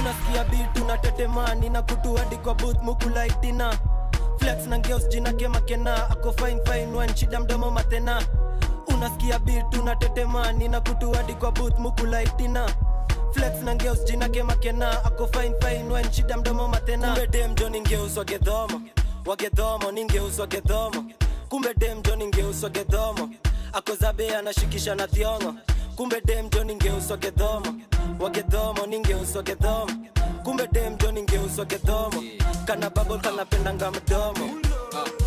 unasikia bit unatetemani na kutu kwa booth mukulaitina flex na ngeos jina kemakena ako fine fine one shida mdomo matena unasikia bit unatetemani na kutu kwa booth mukulaitina flex na ngeos jina kemakena ako fine fine one shida mdomo matena kumbe dem jo ningeuswa gedhomo wagedhomo ningeuswa gedhomo kumbe dem jo ningeuswa gedhomo ako zabe anashikisha na thiongo kumbe demjo ningeuswa kedhomo wakedhomo ningeuswa kedhomo kumbe demjo ningeuswa gedhomo kana babo kanapendanga mdomo. yeah.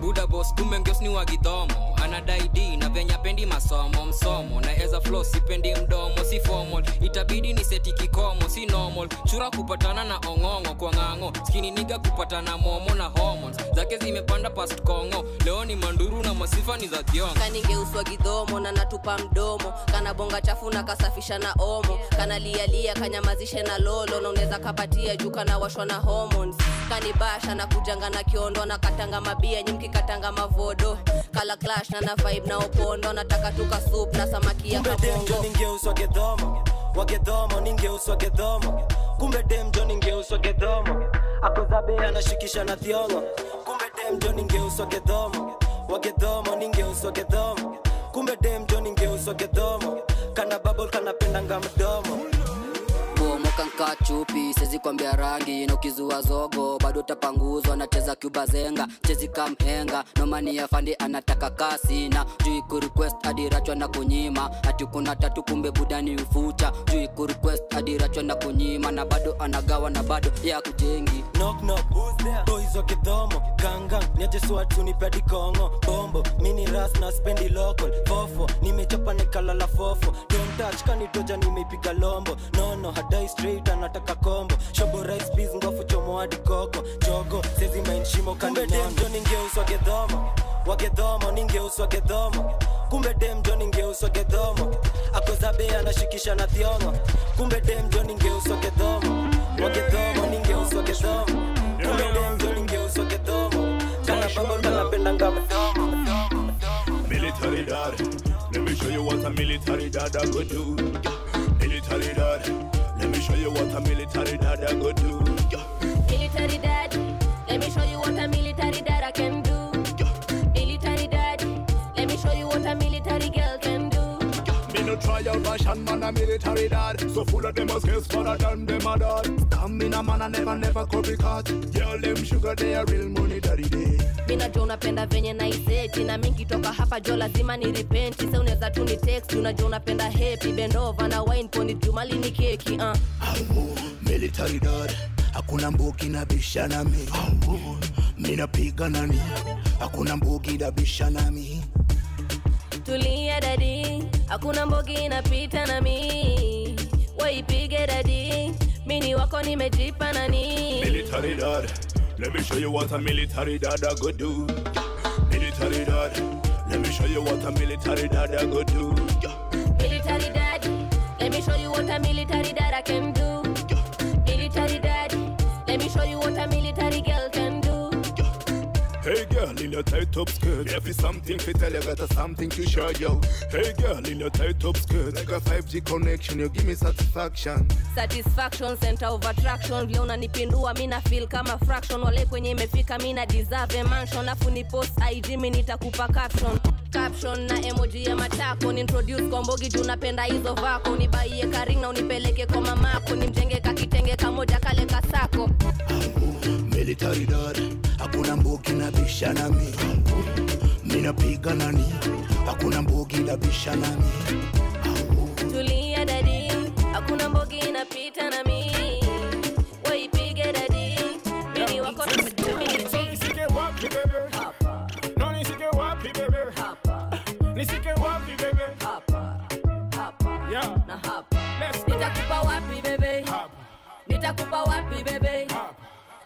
Buda bos kumbe ngeos ni wagidhomo anadai d na venya pendi masomo. Msomo na eza flo sipendi mdomo. Si formal itabidi ni seti kikomo. Si normal chura kupatana na ong'ong'o. Kwa ng'ang'o skini niga kupatana momo na hormones. Zake zimepanda past kongo. Leo ni manduru na masifa ni za thiongo. Kaningeuswa gidhomo na natupa mdomo. Kana bonga chafu na kasafisha na omo. Kana lialia kanyamazishe na lolo. Na unaweza kapatia juu kana washwa na hormones. Kanibasha na kujanga na kiondo na katanga mabia nyimki katanga mavodo. Kala clash na na vibe na opondo. Nataka tuka soup na samaki ya kabongo ningeuswa gedhomo. Wagedhomo ningeuswa gedhomo. Kumbe dem jo ningeuswa gedhomo. Ako zabe anashikisha na thiongo. Kumbe dem jo ningeuswa gedhomo. Wagedhomo ningeuswa gedhomo. Kumbe demjo ningeuswa gedhomo. Kana babol kanapendanga mdomo. Bomoka nka chupi sezi rangi na ukizua zogo bado utapanguzwa nacheza cuba zenga chezi kamhenga nomani ya anataka kasi na jui kurequest adirachwa na kunyima hati kuna tatu kumbe budani ufucha jui kurequest adirachwa na kunyima na bado anagawa na bado ya kujengi. Knock kidhomo ganga niaje pedi kongo bombo mini ras na spendi local fofo nimechapa nikalala fofo don't touch kanitoja nimeipiga lombo nono hadai straight anataka kombo. Shobo rice peas ngofu chomo hadi koko. Jogo sezi main shimo kumbe demjo ningeuswa gedhomo. Wagedhomo ningeuswa gedhomo. Kumbe demjo ningeuswa gedhomo. Akozabe anashikisha na thiongo. Kumbe demjo ningeuswa gedhomo. Wagedhomo ningeuswa gedhomo. Kumbe demjo ningeuswa gedhomo. Kana babo kanapendanga mdomo Military dad, let me show you what a military dad I could do. Military dad, let me show you what a military dad I could do. Military dad, let me show you what a military dad I can do. Military dad, let me show you what a military girl can do. Me no try out fashion man a military dad So full of them girls father than them a dad Stamina man a never never copycat Girl them sugar they a real money daddy day mi najua unapenda venye naiseti na minkitoka hapa jo lazima ni repenti se unaweza tu ni text. Unajua unapenda hepi bendova na wine poni jumali ni keki uh. Military dad. Hakuna mbuki na bisha nami minapiga nani Hakuna mbuki na bisha nami tulia dadi hakuna mbogi inapita nami waipige dadi mini wako nimejipa nani Military dad Let me show you what a military dad I do. Military dad Let me show you what a military dad I could do. Military dad let me show you what a military dad can do Hey girl in your tight top skirt. If it's something to tell you got something to show you Hey girl in your tight top skirt. Like a 5G connection you give me satisfaction. Satisfaction center of attraction. Vile unanipindua mi na feel kama fraction. Wale kwenye imefika mi na deserve a mansion. Afu ni post ig mi nitakupa caption. Caption na emoji ya matako. Ni introduce kwa mbogi juu napenda hizo vako. Nibaie karing na unipeleke kwa mamako. Nimjenge kakitenge kamoja kale kasako Military dad Hakuna mbogi na bisha nami minapiga nani? Hakuna mbogi na bisha nami tulia dadi hakuna mbogi inapita nami, waipige dadi mini wako Nisike wapi bebe? Let's go. nitakupa wapi bebe nitakupa wapi bebe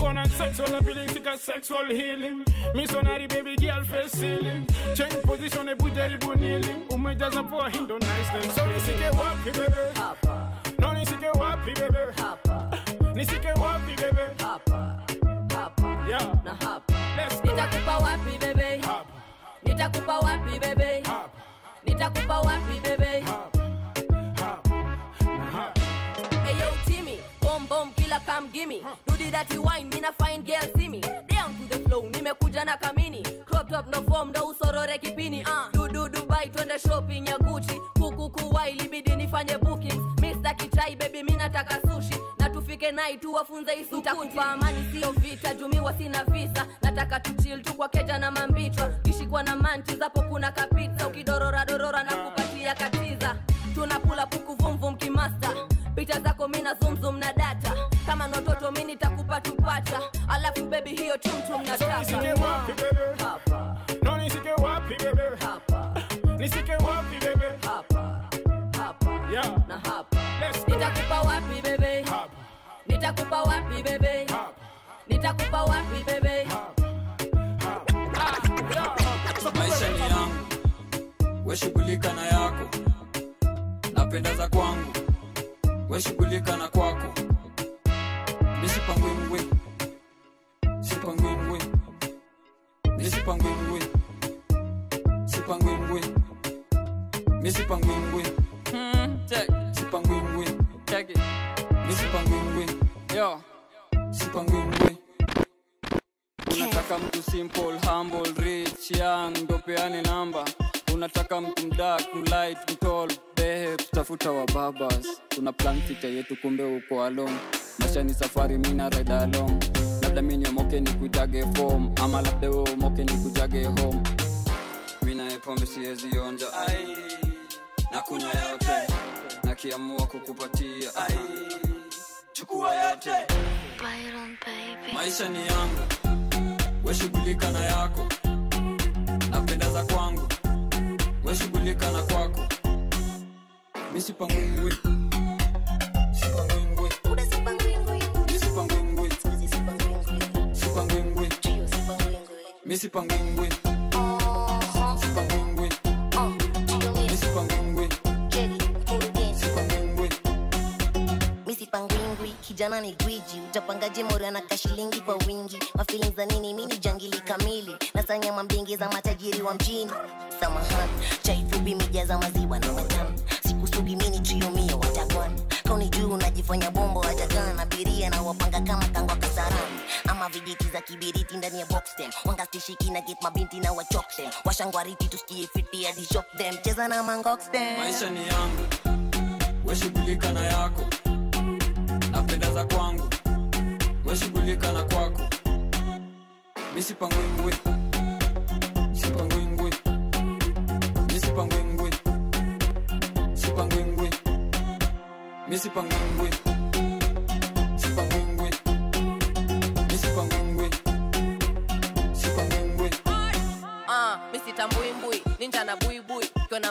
looking. and na sexual ability ka sexual healing. Missionary baby girl face ceiling. Change position ebu jaribu kneeling. Umejaza poa hindo nice then so nisike wapi bebe? No nisike wapi bebe? Nisike wapi bebe? Yeah. Let's go. nitakupa wapi bebe nitakupa wapi bebe nitakupa wapi bebe Hey gimme. Do the dirty wine, me na fine girl see me. Down to the flow, nimekuja na kamini. Crop top no form, no usorore kipini. Uh. Do Dubai twende shopping ya Gucci. Kuku kuwai libidi nifanye bookings. Mr. Kichai baby mi nataka sushi. Na tufike nai tuwafunze isukuti. Nitakupa amani sio vita, jumiwa sina visa. Nataka tuchill tu kwa keja na mambichwa. Kishikwa na manti zapo kuna kapita. Ukidorora dorora na kupatia katiza. Tunapula puku vum vum kimasta picha zako mina zumzum tupacha alafu bebi hiyo chumchum na Nisike wapi bebe? No nisike wapi bebe? Nisike wapi? Yeah. Let's go. nitakupa wapi bebe nitakupa wapi bebe nitakupa wapi bebe maisha ni yangu. Weshughulika na yako. Napenda za kwangu. Weshughulika na kwako misipangwingwi yo. Sipangwingwi unataka mtu simple humble rich young ndopeane namba. Unataka mtu mdak mlight mtol behe tutafuta wa babas. Tuna plan yetu kumbe uko along maisha ni safari mina ride along labda mi niomoke ni fom ama labda we umoke nikujage mi naye pombe siwezi onja. Na kunywa yote. Nakiamua kukupatia. Ai. Chukua yote. Maisha ni yangu weshughulika na yako. Napenda za kwangu. Weshughulika na kwako. Misipangwingwi misipangwingwi kijana ni gwiji. Utapangaje mora kashilingi kwa wingi? Mafilin za nini? Mini jangili kamili. Nasanya mambingi za matajiri wa mjini. Samahani. Chaifubi mijaza maziwa na matamu. Sikusugi mini triumio watagwan kauni juu unajifanya bombo wajagana abiria na wapanga kama kangwa kasarani ama vijiti za kibiriti ndani ya boxtem wangastishiki na get mabinti na wachoktem washangwariti tusikie fiti hadi cheza na mangoxtem maisha ni yangu. Weshughulika na yako. Napenda za kwangu. Weshughulika na kwako. Misipangwingwi sipangwingwi misipangwingwi sipangwingwi misipangwingwi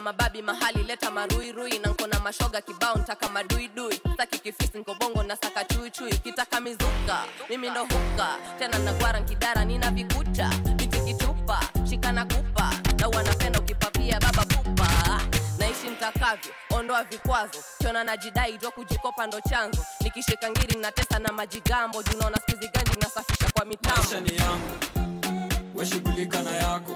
mababi mahali leta maruirui na nkona mashoga kibao ntaka maduidui. Staki kifisi nkobongo na saka chuichui kitaka mizuka. Mimi ndo huka tena nagwara nkidara nina vikuta. Vitikitupa shikana kupa na wanapenda ukipapia baba pupa. Naishi mtakavyo ondoa vikwazo. Chona na jidai jwa kujikopa ndo chanzo. Nikishika ngiri natesa na majigambo. Junaona skizi nasafisha kwa mitambo. Yangu weshughulika na yako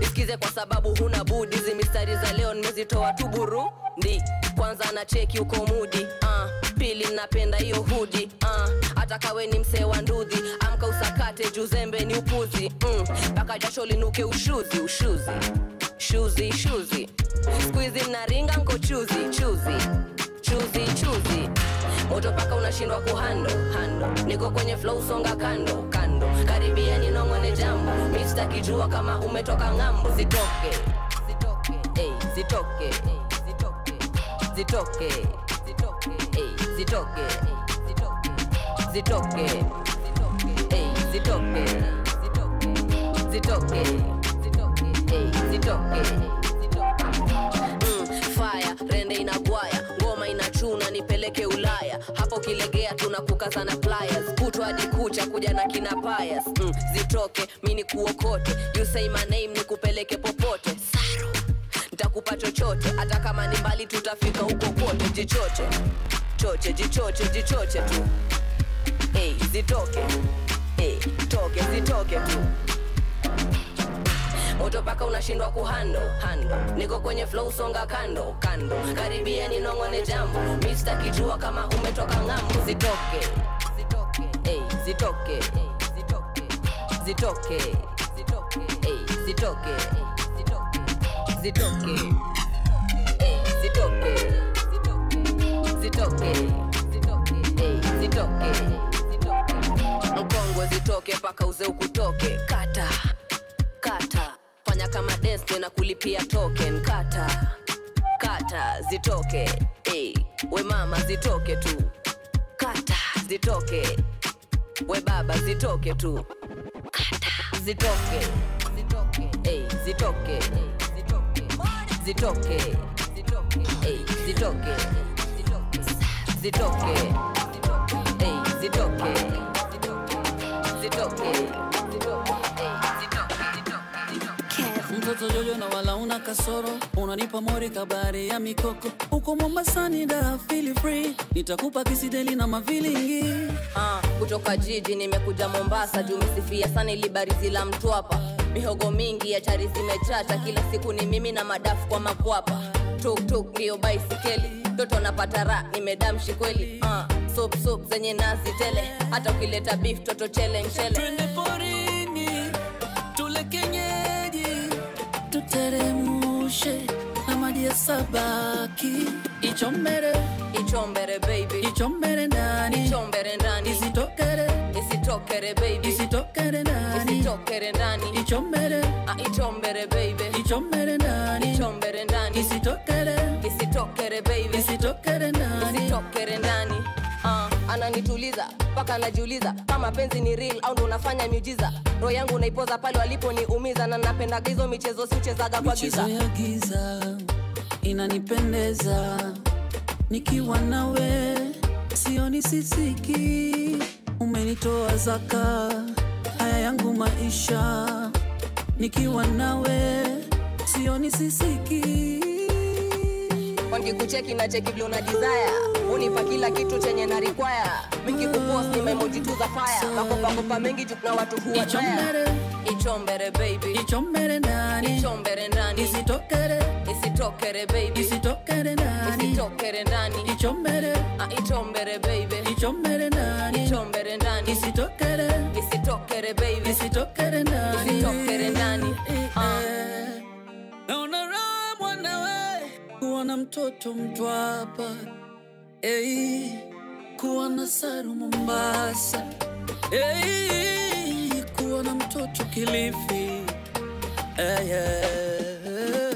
nisikize kwa sababu huna budi. Hizi mistari za leo nimezitoa tu burundi kwanza na cheki uko mudi. Uh, pili napenda hiyo hudi. Uh, kawe ni msee wa ndudhi. Amka usakate juzembe ni upuzi. Mpaka mm, jasho linuke ushuzi ushuzi. Shuzi shuzi. Skuizi mnaringa nko chuzi chuzi. Chuzi chuzi. Moto paka unashindwa kuhando hando niko kwenye flow songa kando kando karibia ninongone jambo mistakijua kama umetoka ng'ambo. Zitoke. Zitoke. Hey, zitoke. Hey, zitoke. Zitoke. Zitoke. Ey, zitoke. Zitoke. Zitoke. Zitoke. Zitoke. Mm, fire. Rende inagwaya ngoma inachuna nipeleke ulaya. Hapo kilegea tunakukaza na pliers. Kutwa hadi kucha kuja na kina payas mm, zitoke mi ni kuokote. You say my name nikupeleke popote. Saru. ntakupa chochote. Hata kama ni mbali tutafika huko kote. Jichoche choche jichoche jichoche tu. Hey, zitoke. Hey, toke zitoke tu moto paka unashindwa kuhando hando niko kwenye flow songa kando kando. Karibia ninongone jambo. Mista kijua kama umetoka ng'ambo. Zitoke zitoke hey, zitoke ey, zitoke zitoke zitoke ey, zitoke zitoke ey, zitoke zitoke ey, zitoke mkongwe zitoke paka uze ukutoke. Kata kata fanya kama dance na kulipia token. Kata kata zitoke. Hey. we mama zitoke tu. Kata zitoke. We baba zitoke tu. Kata zitoke. Zitoke. Hey, zitoke. Hey. zitoke. Zitoke. Zitoke. Ey, zitoke zitoke mtoto jojo na wala una kasoro. Unanipa mori kabari ya mikoko. Uko mombasani da feel free. Nitakupa kisideli na mavilingi. Ah, kutoka jiji nimekuja mombasa. Jumisifia sana ilibarizi la mtwapa mihogo mingi ya chari zimechacha. Kila siku ni mimi na madafu kwa makwapa. Tuktuk ndiyo baisikeli. Toto napata nimedamshi kweli. Ah, sop sop zenye nazi tele. Hata ukileta beef toto chele mchele. Twende porini tuteremushe na maji ya sabaki. Ichombere ichombere baby. ichombere ndani. Ichombere ndani. Isitokere isitokere baby. isitokere ndani. Isitokere ndani. Ichombere ah, ichombere baby. ichombere ndani. Ichombere ndani. Isitokere isitokere baby. isitokere ndani. Isitokere ndani. Ah, ananituliza mpaka anajiuliza kama penzi ni real au ndo unafanya miujiza. Roho yangu naipoza pale waliponiumiza na napendaga hizo michezo siuchezaga kwa giza. Ya giza inanipendeza. Nikiwa nawe sioni sisiki. Umenitoa zaka haya yangu maisha. Nikiwa nawe sioni sisiki wakikucheki na cheki vile una desire. Unipa kila kitu chenye na require. Mikikupost ni memoji tu za fire makopakopa mengi kuna watu huwa taya. ichombere baby. Ichombere ndani. Ichombere ndani. Isitokere. Isitokere baby. Isitokere ndani. Isitokere ndani. Ichombere. Ah, ichombere baby. Ichombere ndani. Ichombere ndani. Isitokere. Isitokere baby. Isitokere ndani. Isitokere ndani. Uh. Don't mwanawe kuwa na mtoto mtwapa hey, kuwa na saru mombasa. Hey, kuwa na mtoto kilifi. Hey, yeah.